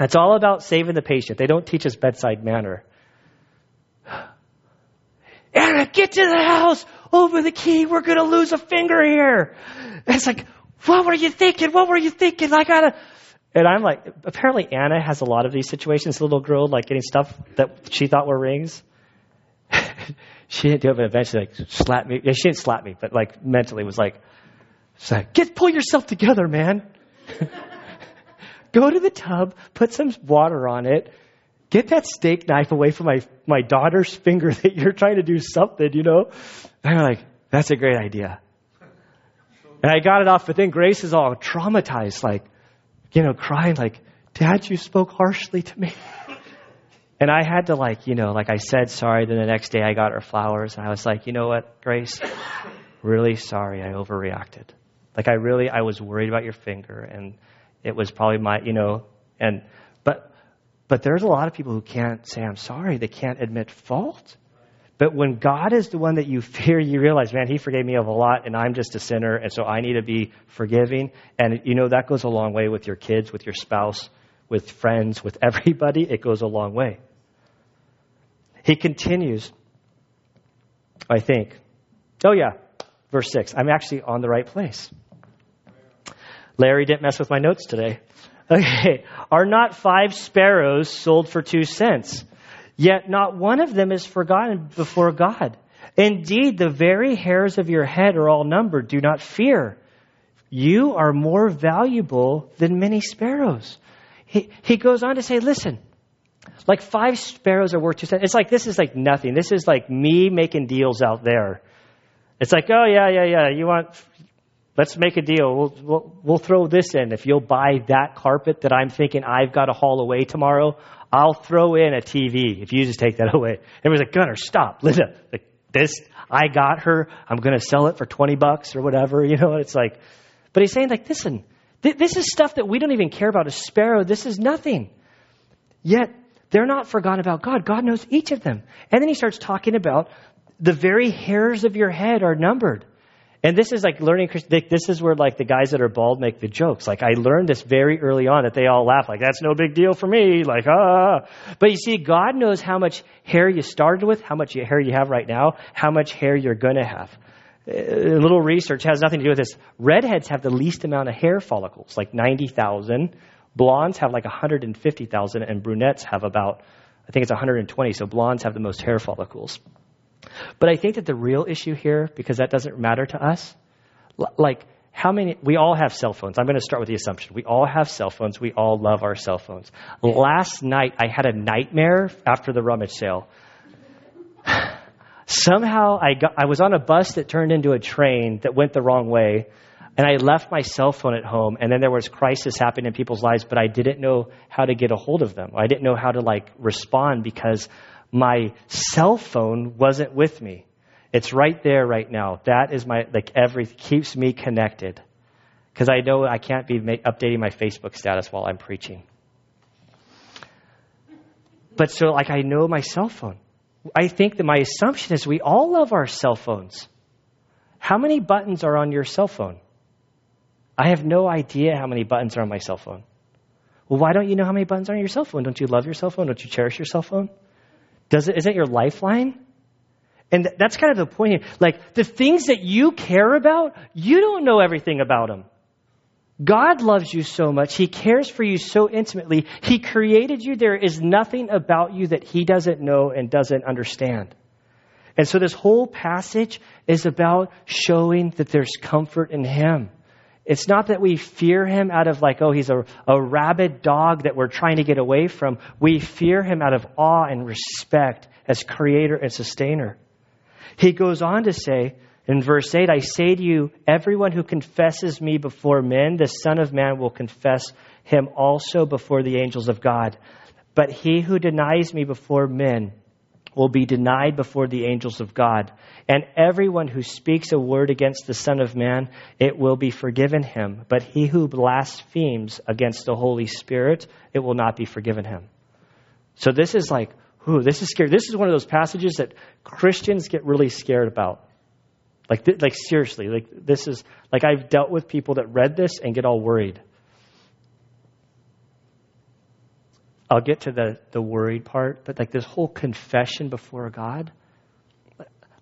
It's all about saving the patient. They don't teach us bedside manner. Anna, get to the house! Over the key, we're gonna lose a finger here. And it's like, what were you thinking? What were you thinking? I gotta. And I'm like, apparently Anna has a lot of these situations. Little girl, like getting stuff that she thought were rings. she didn't do it, but eventually, like, slapped me. Yeah, she didn't slap me, but like mentally was like, like get pull yourself together, man. Go to the tub, put some water on it, get that steak knife away from my my daughter's finger that you're trying to do something, you know. And I'm like, that's a great idea. And I got it off, but then Grace is all traumatized, like, you know, crying, like, Dad, you spoke harshly to me. And I had to, like, you know, like I said sorry. Then the next day I got her flowers, and I was like, you know what, Grace? Really sorry I overreacted. Like, I really, I was worried about your finger, and it was probably my, you know, and, but, there's a lot of people who can't say, I'm sorry. They can't admit fault. But when God is the one that you fear, you realize, man, He forgave me of a lot, and I'm just a sinner, and so I need to be forgiving. And, you know, that goes a long way with your kids, with your spouse, with friends, with everybody. It goes a long way. He continues, I think. Oh, yeah, verse 6. I'm actually on the right place. Larry didn't mess with my notes today. Okay. Are not five sparrows sold for two cents? Yet not one of them is forgotten before God. Indeed, the very hairs of your head are all numbered. Do not fear. You are more valuable than many sparrows. He, he goes on to say, listen, like five sparrows are worth two cents. It's like, this is like nothing. This is like me making deals out there. It's like, oh, yeah, yeah, yeah. You want, let's make a deal. We'll, we'll, we'll throw this in. If you'll buy that carpet that I'm thinking I've got to haul away tomorrow, I'll throw in a TV if you just take that away. Everybody's like, Gunner, stop. Linda, like, this, I got her. I'm going to sell it for 20 bucks or whatever. You know, it's like, but he's saying, like, listen, th- this is stuff that we don't even care about. A sparrow, this is nothing. Yet, they're not forgotten about God. God knows each of them. And then he starts talking about the very hairs of your head are numbered. And this is like learning, this is where like the guys that are bald make the jokes. Like I learned this very early on that they all laugh like, that's no big deal for me. Like, ah. But you see, God knows how much hair you started with, how much hair you have right now, how much hair you're to have. A little research has nothing to do with this. Redheads have the least amount of hair follicles, like 90,000. Blondes have like 150,000 and brunettes have about I think it's 120, so blondes have the most hair follicles. But I think that the real issue here, because that doesn't matter to us, like how many, we all have cell phones. I'm going to start with the assumption. We all have cell phones. We all love our cell phones. Last night, I had a nightmare after the rummage sale. Somehow, I, got, I was on a bus that turned into a train that went the wrong way, and I left my cell phone at home, and then there was crisis happening in people's lives, but I didn't know how to get a hold of them. I didn't know how to, like, respond because my cell phone wasn't with me. It's right there right now. That is my, like, every, keeps me connected. Because I know I can't be make, updating my Facebook status while I'm preaching. But so, like, I know my cell phone. I think that my assumption is we all love our cell phones. How many buttons are on your cell phone? I have no idea how many buttons are on my cell phone. Well, why don't you know how many buttons are on your cell phone? Don't you love your cell phone? Don't you cherish your cell phone? Does it, is it your lifeline? And that's kind of the point here. Like, the things that you care about, you don't know everything about them. God loves you so much. He cares for you so intimately. He created you. There is nothing about you that He doesn't know and doesn't understand. And so this whole passage is about showing that there's comfort in Him. It's not that we fear Him out of like, oh, He's a, a rabid dog that we're trying to get away from. We fear Him out of awe and respect as Creator and Sustainer. He goes on to say in verse 8, I say to you, everyone who confesses me before men, the Son of Man will confess him also before the angels of God. But he who denies me before men will be denied before the angels of God. And everyone who speaks a word against the Son of Man, it will be forgiven him. But he who blasphemes against the Holy Spirit, it will not be forgiven him. So this is like ooh, this is scary. This is one of those passages that Christians get really scared about. Like, like seriously, like this is like I've dealt with people that read this and get all worried. I'll get to the the worried part, but like this whole confession before God,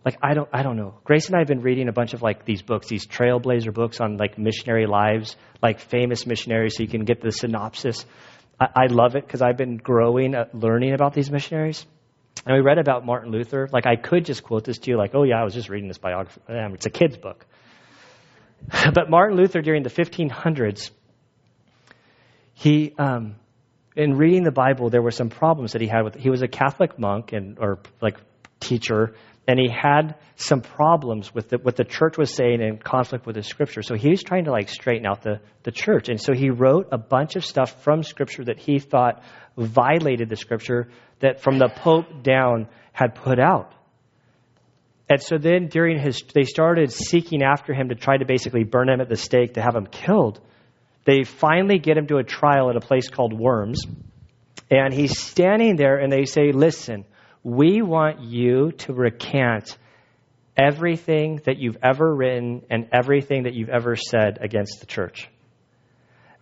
like I don't I don't know. Grace and I have been reading a bunch of like these books, these trailblazer books on like missionary lives, like famous missionaries, so you can get the synopsis. I, I love it because I've been growing, uh, learning about these missionaries. And we read about Martin Luther. Like, I could just quote this to you, like, oh, yeah, I was just reading this biography. It's a kid's book. but Martin Luther, during the 1500s, he, um, in reading the Bible, there were some problems that he had with. He was a Catholic monk and or like teacher, and he had some problems with the, what the church was saying in conflict with the scripture. So he was trying to like straighten out the, the church. And so he wrote a bunch of stuff from scripture that he thought violated the scripture that from the Pope down had put out. And so then during his, they started seeking after him to try to basically burn him at the stake to have him killed. They finally get him to a trial at a place called Worms. And he's standing there and they say, listen, we want you to recant everything that you've ever written and everything that you've ever said against the church.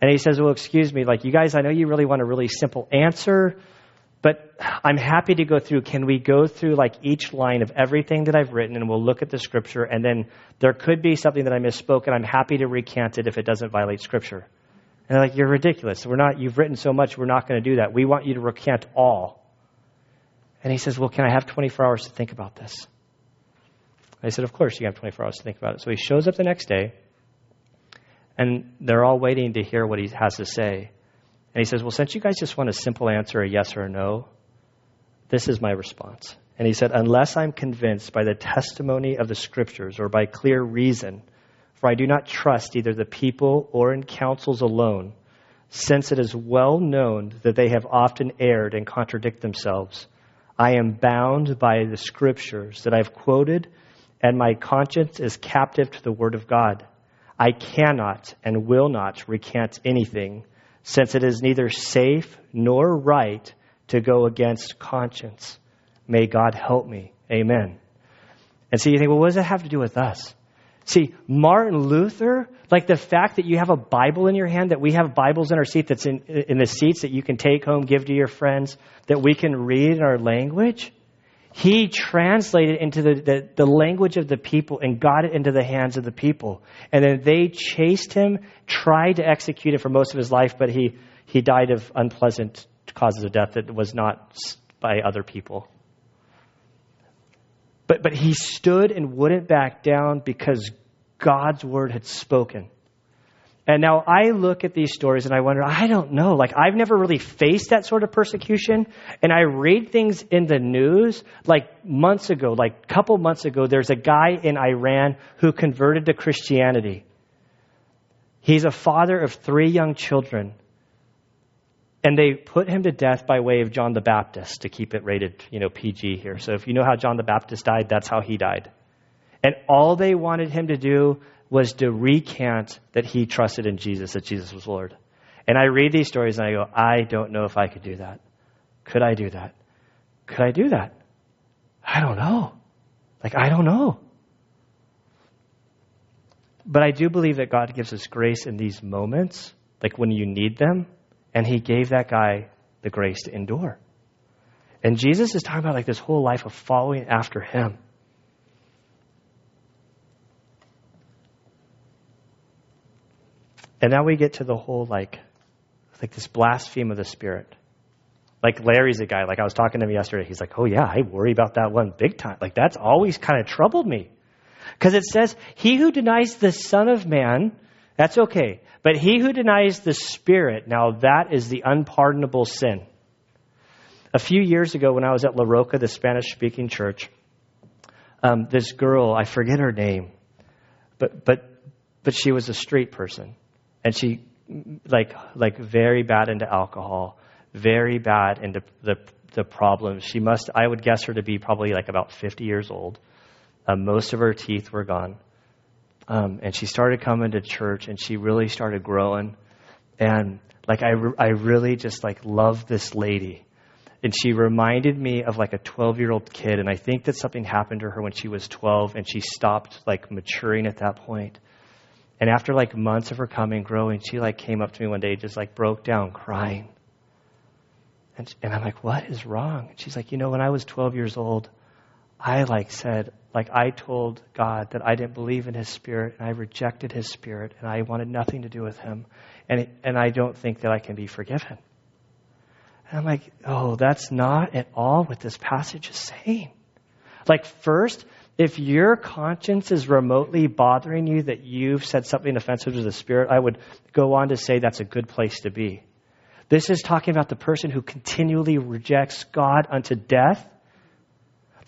And he says, Well, excuse me, like, you guys, I know you really want a really simple answer, but I'm happy to go through. Can we go through, like, each line of everything that I've written and we'll look at the scripture and then there could be something that I misspoke and I'm happy to recant it if it doesn't violate scripture. And they're like, You're ridiculous. We're not, you've written so much, we're not going to do that. We want you to recant all. And he says, Well, can I have 24 hours to think about this? I said, Of course, you have 24 hours to think about it. So he shows up the next day, and they're all waiting to hear what he has to say. And he says, Well, since you guys just want a simple answer, a yes or a no, this is my response. And he said, Unless I'm convinced by the testimony of the scriptures or by clear reason, for I do not trust either the people or in councils alone, since it is well known that they have often erred and contradict themselves. I am bound by the scriptures that I've quoted, and my conscience is captive to the word of God. I cannot and will not recant anything, since it is neither safe nor right to go against conscience. May God help me. Amen. And so you think, well, what does that have to do with us? See, Martin Luther, like the fact that you have a Bible in your hand, that we have Bibles in our seat that's in, in the seats that you can take home, give to your friends, that we can read in our language, he translated into the, the, the, language of the people and got it into the hands of the people. And then they chased him, tried to execute it for most of his life, but he, he died of unpleasant causes of death that was not by other people. But, but he stood and wouldn't back down because God's word had spoken. And now I look at these stories and I wonder, I don't know. Like, I've never really faced that sort of persecution. And I read things in the news, like months ago, like a couple months ago, there's a guy in Iran who converted to Christianity. He's a father of three young children. And they put him to death by way of John the Baptist to keep it rated, you know, PG here. So if you know how John the Baptist died, that's how he died. And all they wanted him to do was to recant that he trusted in Jesus, that Jesus was Lord. And I read these stories and I go, I don't know if I could do that. Could I do that? Could I do that? I don't know. Like, I don't know. But I do believe that God gives us grace in these moments, like when you need them. And He gave that guy the grace to endure. And Jesus is talking about like this whole life of following after Him. And now we get to the whole like, like this blaspheme of the Spirit. Like Larry's a guy, like I was talking to him yesterday. He's like, oh yeah, I worry about that one big time. Like that's always kind of troubled me. Because it says, he who denies the Son of Man, that's okay. But he who denies the Spirit, now that is the unpardonable sin. A few years ago, when I was at La Roca, the Spanish speaking church, um, this girl, I forget her name, but, but, but she was a straight person and she like like very bad into alcohol, very bad into the the problems. She must I would guess her to be probably like about 50 years old. Um, most of her teeth were gone. Um, and she started coming to church and she really started growing. And like I, re- I really just like loved this lady. And she reminded me of like a 12 year old kid. And I think that something happened to her when she was 12 and she stopped like maturing at that point. And after like months of her coming, growing, she like came up to me one day, just like broke down crying. And, and I'm like, what is wrong? And she's like, you know, when I was 12 years old, I like said, like I told God that I didn't believe in His Spirit and I rejected His Spirit and I wanted nothing to do with Him. And, and I don't think that I can be forgiven. And I'm like, oh, that's not at all what this passage is saying. Like, first, if your conscience is remotely bothering you that you've said something offensive to the Spirit, I would go on to say that's a good place to be. This is talking about the person who continually rejects God unto death.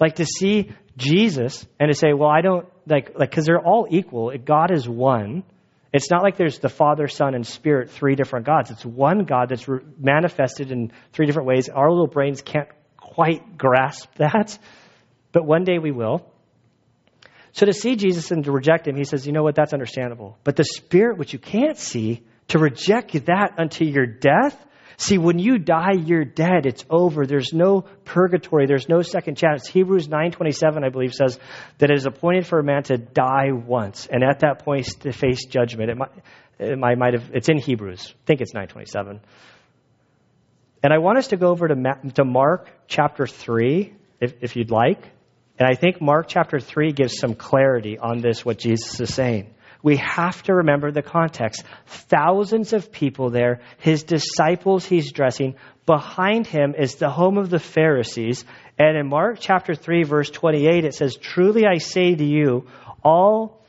Like to see Jesus and to say, well, I don't, like, like, because they're all equal. God is one. It's not like there's the Father, Son, and Spirit, three different gods. It's one God that's re- manifested in three different ways. Our little brains can't quite grasp that, but one day we will. So to see Jesus and to reject him, he says, you know what, that's understandable. But the Spirit, which you can't see, to reject that unto your death, see, when you die, you're dead. It's over. There's no purgatory. There's no second chance. Hebrews 9.27, I believe, says that it is appointed for a man to die once, and at that point to face judgment. It might, it might, might have, it's in Hebrews. I think it's 9.27. And I want us to go over to, to Mark chapter 3, if, if you'd like. And I think Mark chapter 3 gives some clarity on this, what Jesus is saying. We have to remember the context. Thousands of people there, his disciples he's dressing. Behind him is the home of the Pharisees. And in Mark chapter 3, verse 28, it says, Truly I say to you, all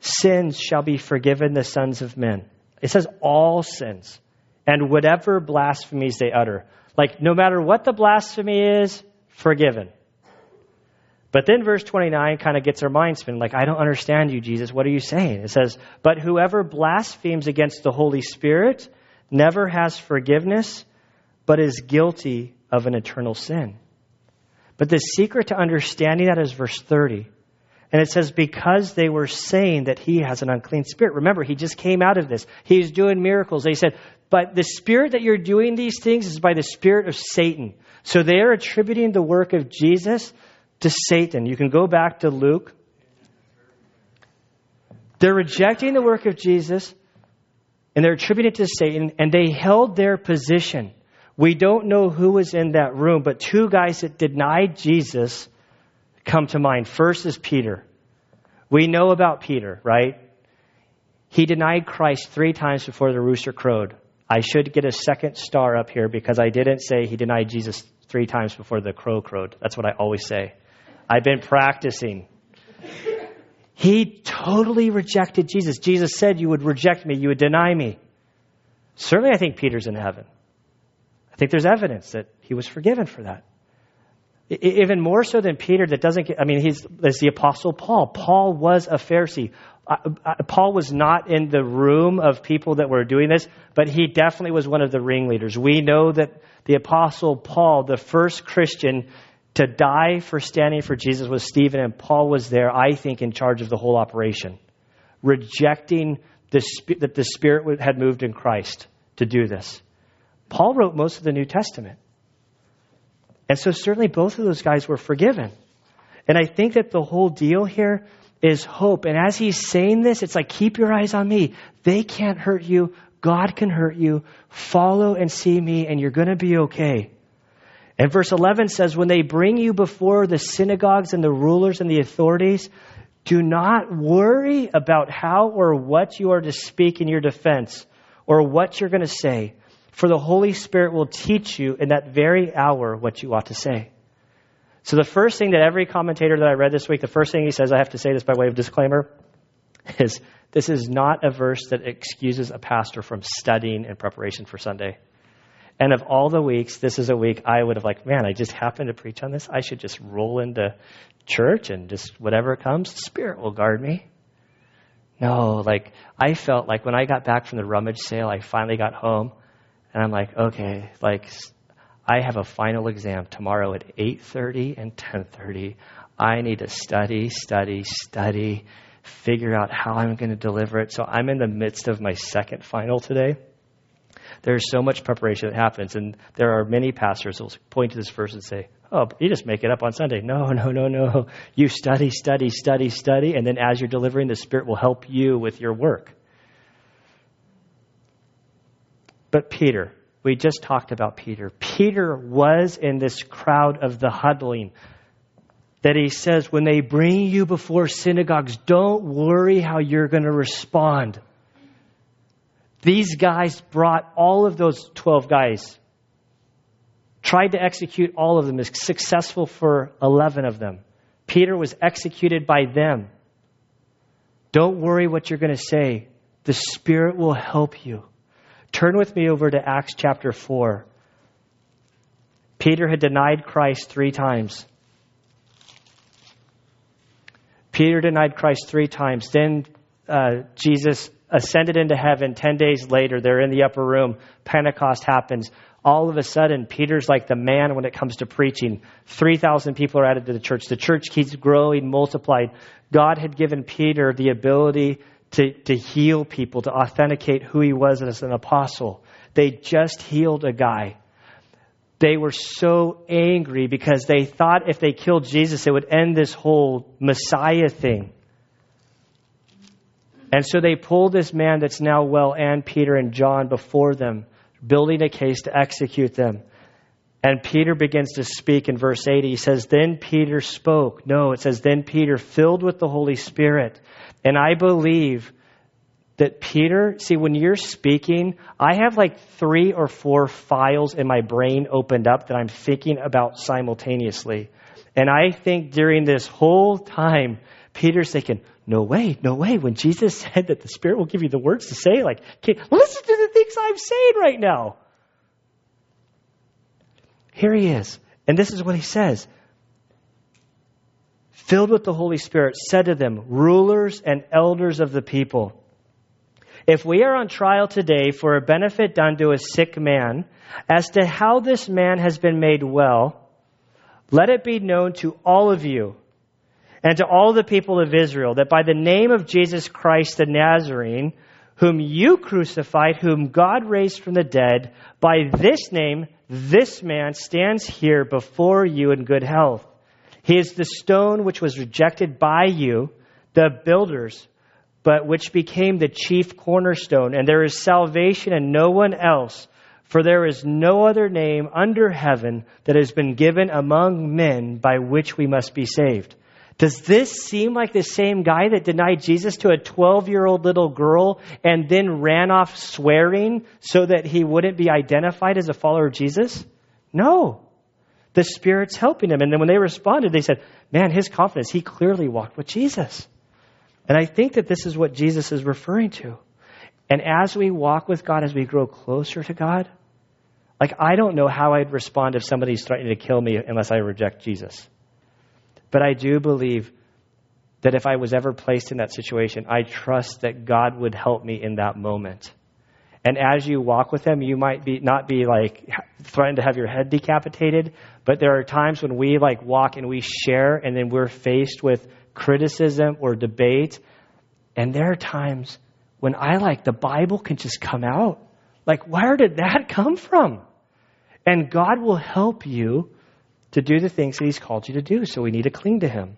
sins shall be forgiven the sons of men. It says all sins. And whatever blasphemies they utter. Like, no matter what the blasphemy is, forgiven. But then verse 29 kind of gets our mind spinning, like, I don't understand you, Jesus. What are you saying? It says, But whoever blasphemes against the Holy Spirit never has forgiveness, but is guilty of an eternal sin. But the secret to understanding that is verse 30. And it says, because they were saying that he has an unclean spirit. Remember, he just came out of this. He's doing miracles. They said, but the spirit that you're doing these things is by the spirit of Satan. So they are attributing the work of Jesus to Satan. You can go back to Luke. They're rejecting the work of Jesus and they're attributing it to Satan, and they held their position. We don't know who was in that room, but two guys that denied Jesus come to mind. First is Peter. We know about Peter, right? He denied Christ three times before the rooster crowed. I should get a second star up here because I didn't say he denied Jesus three times before the crow crowed. That's what I always say. I've been practicing. He totally rejected Jesus. Jesus said, You would reject me, you would deny me. Certainly, I think Peter's in heaven. I think there's evidence that he was forgiven for that. Even more so than Peter, that doesn't get, I mean, he's, there's the Apostle Paul. Paul was a Pharisee. Paul was not in the room of people that were doing this, but he definitely was one of the ringleaders. We know that the Apostle Paul, the first Christian to die for standing for Jesus, was Stephen, and Paul was there, I think, in charge of the whole operation, rejecting the, that the Spirit had moved in Christ to do this. Paul wrote most of the New Testament. And so, certainly, both of those guys were forgiven. And I think that the whole deal here is hope. And as he's saying this, it's like, keep your eyes on me. They can't hurt you. God can hurt you. Follow and see me, and you're going to be okay. And verse 11 says, When they bring you before the synagogues and the rulers and the authorities, do not worry about how or what you are to speak in your defense or what you're going to say, for the Holy Spirit will teach you in that very hour what you ought to say. So, the first thing that every commentator that I read this week, the first thing he says, I have to say this by way of disclaimer, is this is not a verse that excuses a pastor from studying in preparation for Sunday. And of all the weeks, this is a week I would have like, man, I just happened to preach on this. I should just roll into church and just whatever comes, the Spirit will guard me. No, like I felt like when I got back from the rummage sale, I finally got home and I'm like, okay, like I have a final exam tomorrow at 8:30 and 10:30. I need to study, study, study, figure out how I'm going to deliver it. So I'm in the midst of my second final today. There's so much preparation that happens, and there are many pastors who will point to this verse and say, "Oh, you just make it up on Sunday." No, no, no, no. You study, study, study, study, and then as you're delivering, the Spirit will help you with your work. But Peter, we just talked about Peter. Peter was in this crowd of the huddling that he says, when they bring you before synagogues, don't worry how you're going to respond. These guys brought all of those 12 guys, tried to execute all of them, is successful for 11 of them. Peter was executed by them. Don't worry what you're going to say. The Spirit will help you. Turn with me over to Acts chapter 4. Peter had denied Christ three times. Peter denied Christ three times. Then uh, Jesus ascended into heaven. Ten days later, they're in the upper room. Pentecost happens. All of a sudden, Peter's like the man when it comes to preaching. 3,000 people are added to the church. The church keeps growing, multiplied. God had given Peter the ability to, to heal people, to authenticate who he was as an apostle. They just healed a guy. They were so angry because they thought if they killed Jesus, it would end this whole Messiah thing. And so they pulled this man that's now well and Peter and John before them, building a case to execute them. And Peter begins to speak in verse 80. He says, Then Peter spoke. No, it says, Then Peter, filled with the Holy Spirit, and I believe that Peter, see, when you're speaking, I have like three or four files in my brain opened up that I'm thinking about simultaneously. And I think during this whole time, Peter's thinking, no way, no way. When Jesus said that the Spirit will give you the words to say, like, listen to the things I'm saying right now. Here he is. And this is what he says filled with the Holy Spirit, said to them, Rulers and elders of the people, if we are on trial today for a benefit done to a sick man, as to how this man has been made well, let it be known to all of you and to all the people of Israel that by the name of Jesus Christ the Nazarene, whom you crucified, whom God raised from the dead, by this name, this man stands here before you in good health. He is the stone which was rejected by you, the builders, but which became the chief cornerstone. And there is salvation in no one else, for there is no other name under heaven that has been given among men by which we must be saved. Does this seem like the same guy that denied Jesus to a 12 year old little girl and then ran off swearing so that he wouldn't be identified as a follower of Jesus? No. The Spirit's helping him. And then when they responded, they said, Man, his confidence, he clearly walked with Jesus. And I think that this is what Jesus is referring to. And as we walk with God, as we grow closer to God, like I don't know how I'd respond if somebody's threatening to kill me unless I reject Jesus. But I do believe that if I was ever placed in that situation, I trust that God would help me in that moment. And as you walk with Him, you might be not be like threatened to have your head decapitated, but there are times when we like walk and we share, and then we're faced with criticism or debate, and there are times when I like the Bible can just come out. Like, where did that come from? And God will help you to do the things that He's called you to do. So we need to cling to Him.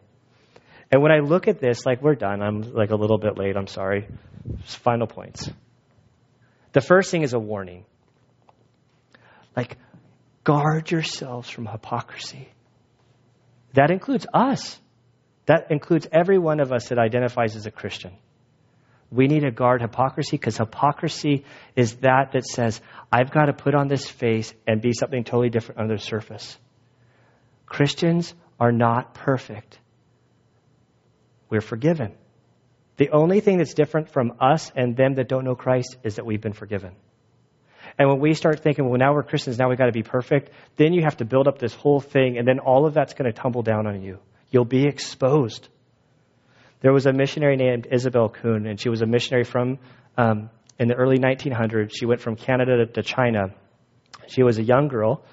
And when I look at this, like we're done, I'm like a little bit late, I'm sorry. Just final points. The first thing is a warning. Like, guard yourselves from hypocrisy. That includes us. That includes every one of us that identifies as a Christian. We need to guard hypocrisy because hypocrisy is that that says, I've got to put on this face and be something totally different under the surface. Christians are not perfect. We're forgiven. The only thing that's different from us and them that don't know Christ is that we've been forgiven. And when we start thinking, well, now we're Christians, now we've got to be perfect, then you have to build up this whole thing, and then all of that's going to tumble down on you. You'll be exposed. There was a missionary named Isobel Kuhn, and she was a missionary from um, in the early 1900s. She went from Canada to China. She was a young girl,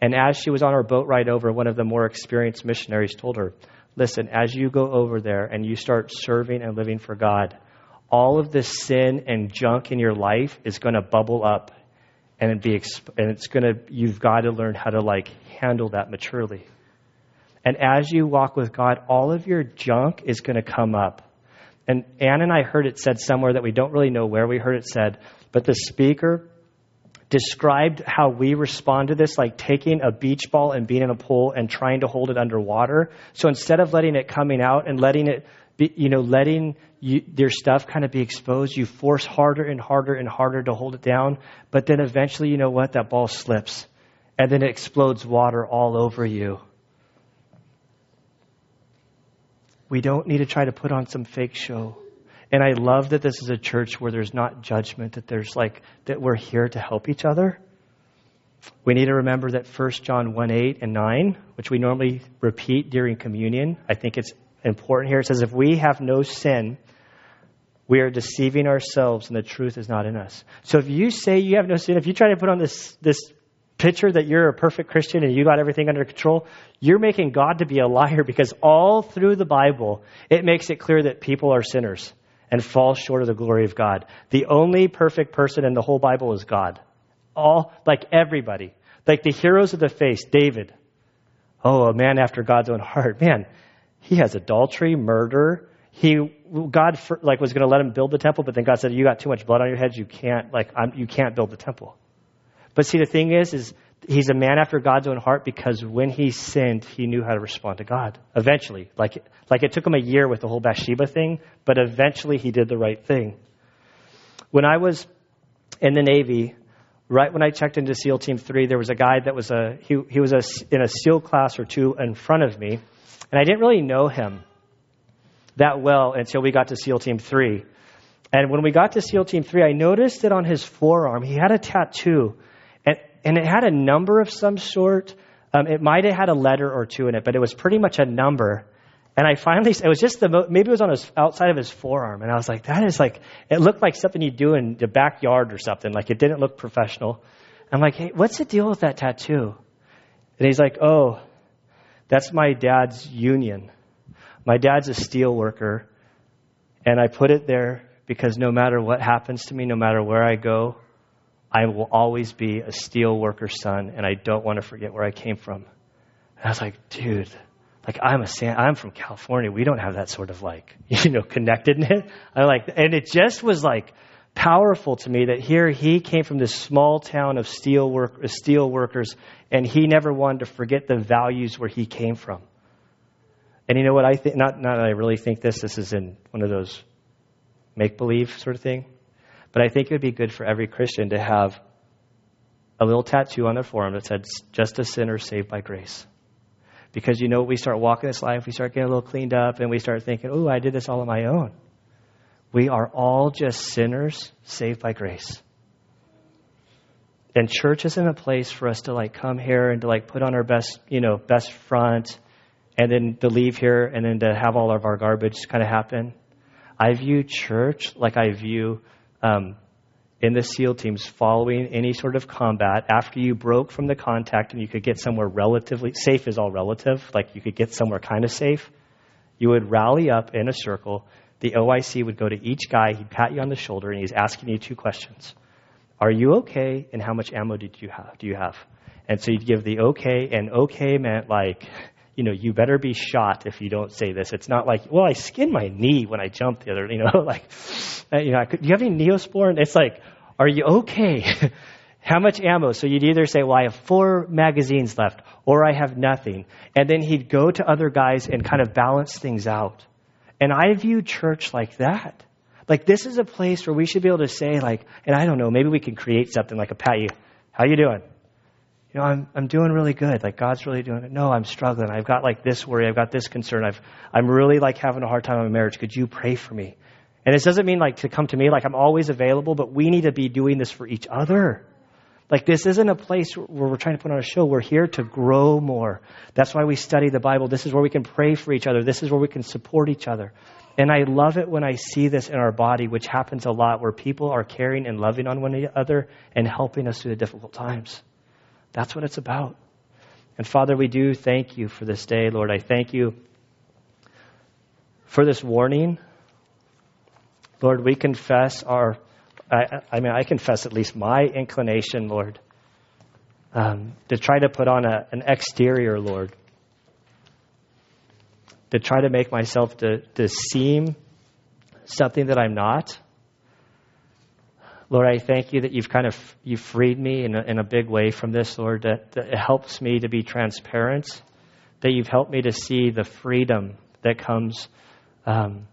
and as she was on her boat ride over, one of the more experienced missionaries told her, Listen, as you go over there and you start serving and living for God, all of this sin and junk in your life is going to bubble up and be exp- and it's going to you've got to learn how to like handle that maturely. And as you walk with God, all of your junk is going to come up. And Ann and I heard it said somewhere that we don't really know where we heard it said, but the speaker described how we respond to this like taking a beach ball and being in a pool and trying to hold it underwater. So instead of letting it coming out and letting it be, you know, letting you, your stuff kind of be exposed, you force harder and harder and harder to hold it down. But then eventually, you know what? That ball slips and then it explodes water all over you. We don't need to try to put on some fake show. And I love that this is a church where there's not judgment, that there's like, that we're here to help each other. We need to remember that 1 John 1 8 and 9, which we normally repeat during communion, I think it's important here. It says, If we have no sin, we are deceiving ourselves and the truth is not in us. So if you say you have no sin, if you try to put on this, this picture that you're a perfect Christian and you got everything under control, you're making God to be a liar because all through the Bible, it makes it clear that people are sinners and fall short of the glory of God. The only perfect person in the whole Bible is God. All, like everybody. Like the heroes of the faith, David. Oh, a man after God's own heart. Man, he has adultery, murder. He, God, like, was going to let him build the temple, but then God said, you got too much blood on your head. You can't, like, I'm, you can't build the temple. But see, the thing is, is he's a man after God's own heart because when he sinned, he knew how to respond to God. Eventually, like like it took him a year with the whole Bathsheba thing, but eventually he did the right thing. When I was in the Navy, right when I checked into SEAL Team Three, there was a guy that was a he he was a, in a SEAL class or two in front of me, and I didn't really know him that well until we got to SEAL Team Three. And when we got to SEAL Team 3, I noticed that on his forearm, he had a tattoo and it had a number of some sort. Um, it might have had a letter or two in it, but it was pretty much a number. And I finally, it was just the, maybe it was on his, outside of his forearm. And I was like, that is like, it looked like something you do in the backyard or something. Like it didn't look professional. I'm like, hey, what's the deal with that tattoo? And he's like, oh, that's my dad's union. My dad's a steel worker. And I put it there because no matter what happens to me, no matter where I go, I will always be a steel worker's son, and I don't want to forget where I came from. And I was like, dude, like I'm a San, I'm from California. We don't have that sort of like, you know, connectedness. I like, and it just was like powerful to me that here he came from this small town of steel work, uh, steel workers, and he never wanted to forget the values where he came from. And you know what I think? Not, not that I really think this. This is in one of those make believe sort of thing. But I think it would be good for every Christian to have a little tattoo on their forearm that said, just a sinner saved by grace. Because you know, we start walking this life, we start getting a little cleaned up, and we start thinking, oh, I did this all on my own. We are all just sinners saved by grace. And church isn't a place for us to like come here and to like put on our best, you know, best front and then to leave here and then to have all of our garbage kind of happen. I view church like I view um, in the SEAL teams following any sort of combat after you broke from the contact and you could get somewhere relatively safe is all relative, like you could get somewhere kind of safe. You would rally up in a circle. The OIC would go to each guy, he'd pat you on the shoulder, and he's asking you two questions. Are you okay? And how much ammo did you have? Do you have? And so you'd give the okay, and okay meant like, you know, you better be shot if you don't say this. It's not like, well, I skinned my knee when I jumped the other, you know, like, uh, you know, could, do you have any Neosporin? It's like, are you okay? How much ammo? So you'd either say, well, I have four magazines left, or I have nothing. And then he'd go to other guys and kind of balance things out. And I view church like that. Like this is a place where we should be able to say, like, and I don't know, maybe we can create something like a pat you. How you doing? Know, I'm, I'm doing really good. Like God's really doing it. No, I'm struggling. I've got like this worry. I've got this concern. I've, I'm really like having a hard time in my marriage. Could you pray for me? And this doesn't mean like to come to me like I'm always available, but we need to be doing this for each other. Like this isn't a place where we're trying to put on a show. We're here to grow more. That's why we study the Bible. This is where we can pray for each other. This is where we can support each other. And I love it when I see this in our body, which happens a lot, where people are caring and loving on one another and helping us through the difficult times. That's what it's about. And Father, we do thank you for this day, Lord. I thank you for this warning. Lord, we confess our, I, I mean, I confess at least my inclination, Lord, um, to try to put on a, an exterior, Lord, to try to make myself to, to seem something that I'm not. Lord, I thank you that you've kind of you've freed me in a, in a big way from this, Lord. That, that it helps me to be transparent. That you've helped me to see the freedom that comes um,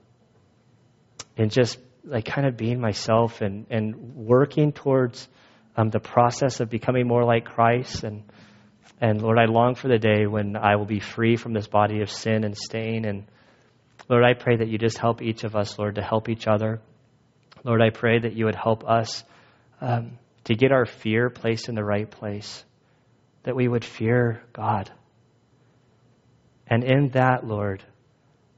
in just like kind of being myself and and working towards um, the process of becoming more like Christ. And and Lord, I long for the day when I will be free from this body of sin and stain. And Lord, I pray that you just help each of us, Lord, to help each other Lord, I pray that you would help us um, to get our fear placed in the right place, that we would fear God. And in that, Lord,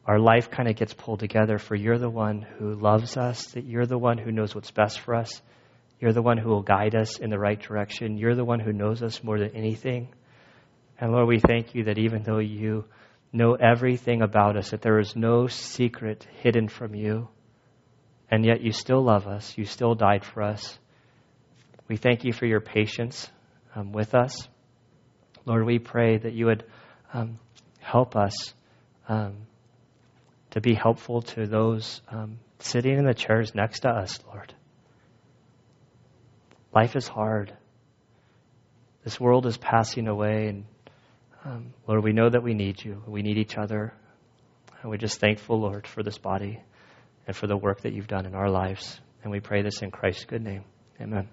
our life kind of gets pulled together for you're the one who loves us, that you're the one who knows what's best for us. You're the one who will guide us in the right direction. You're the one who knows us more than anything. And Lord, we thank you that even though you know everything about us, that there is no secret hidden from you and yet you still love us. You still died for us. We thank you for your patience um, with us. Lord, we pray that you would um, help us um, to be helpful to those um, sitting in the chairs next to us, Lord. Life is hard. This world is passing away, and um, Lord, we know that we need you. We need each other. And we're just thankful, Lord, for this body and for the work that you've done in our lives. And we pray this in Christ's good name. Amen.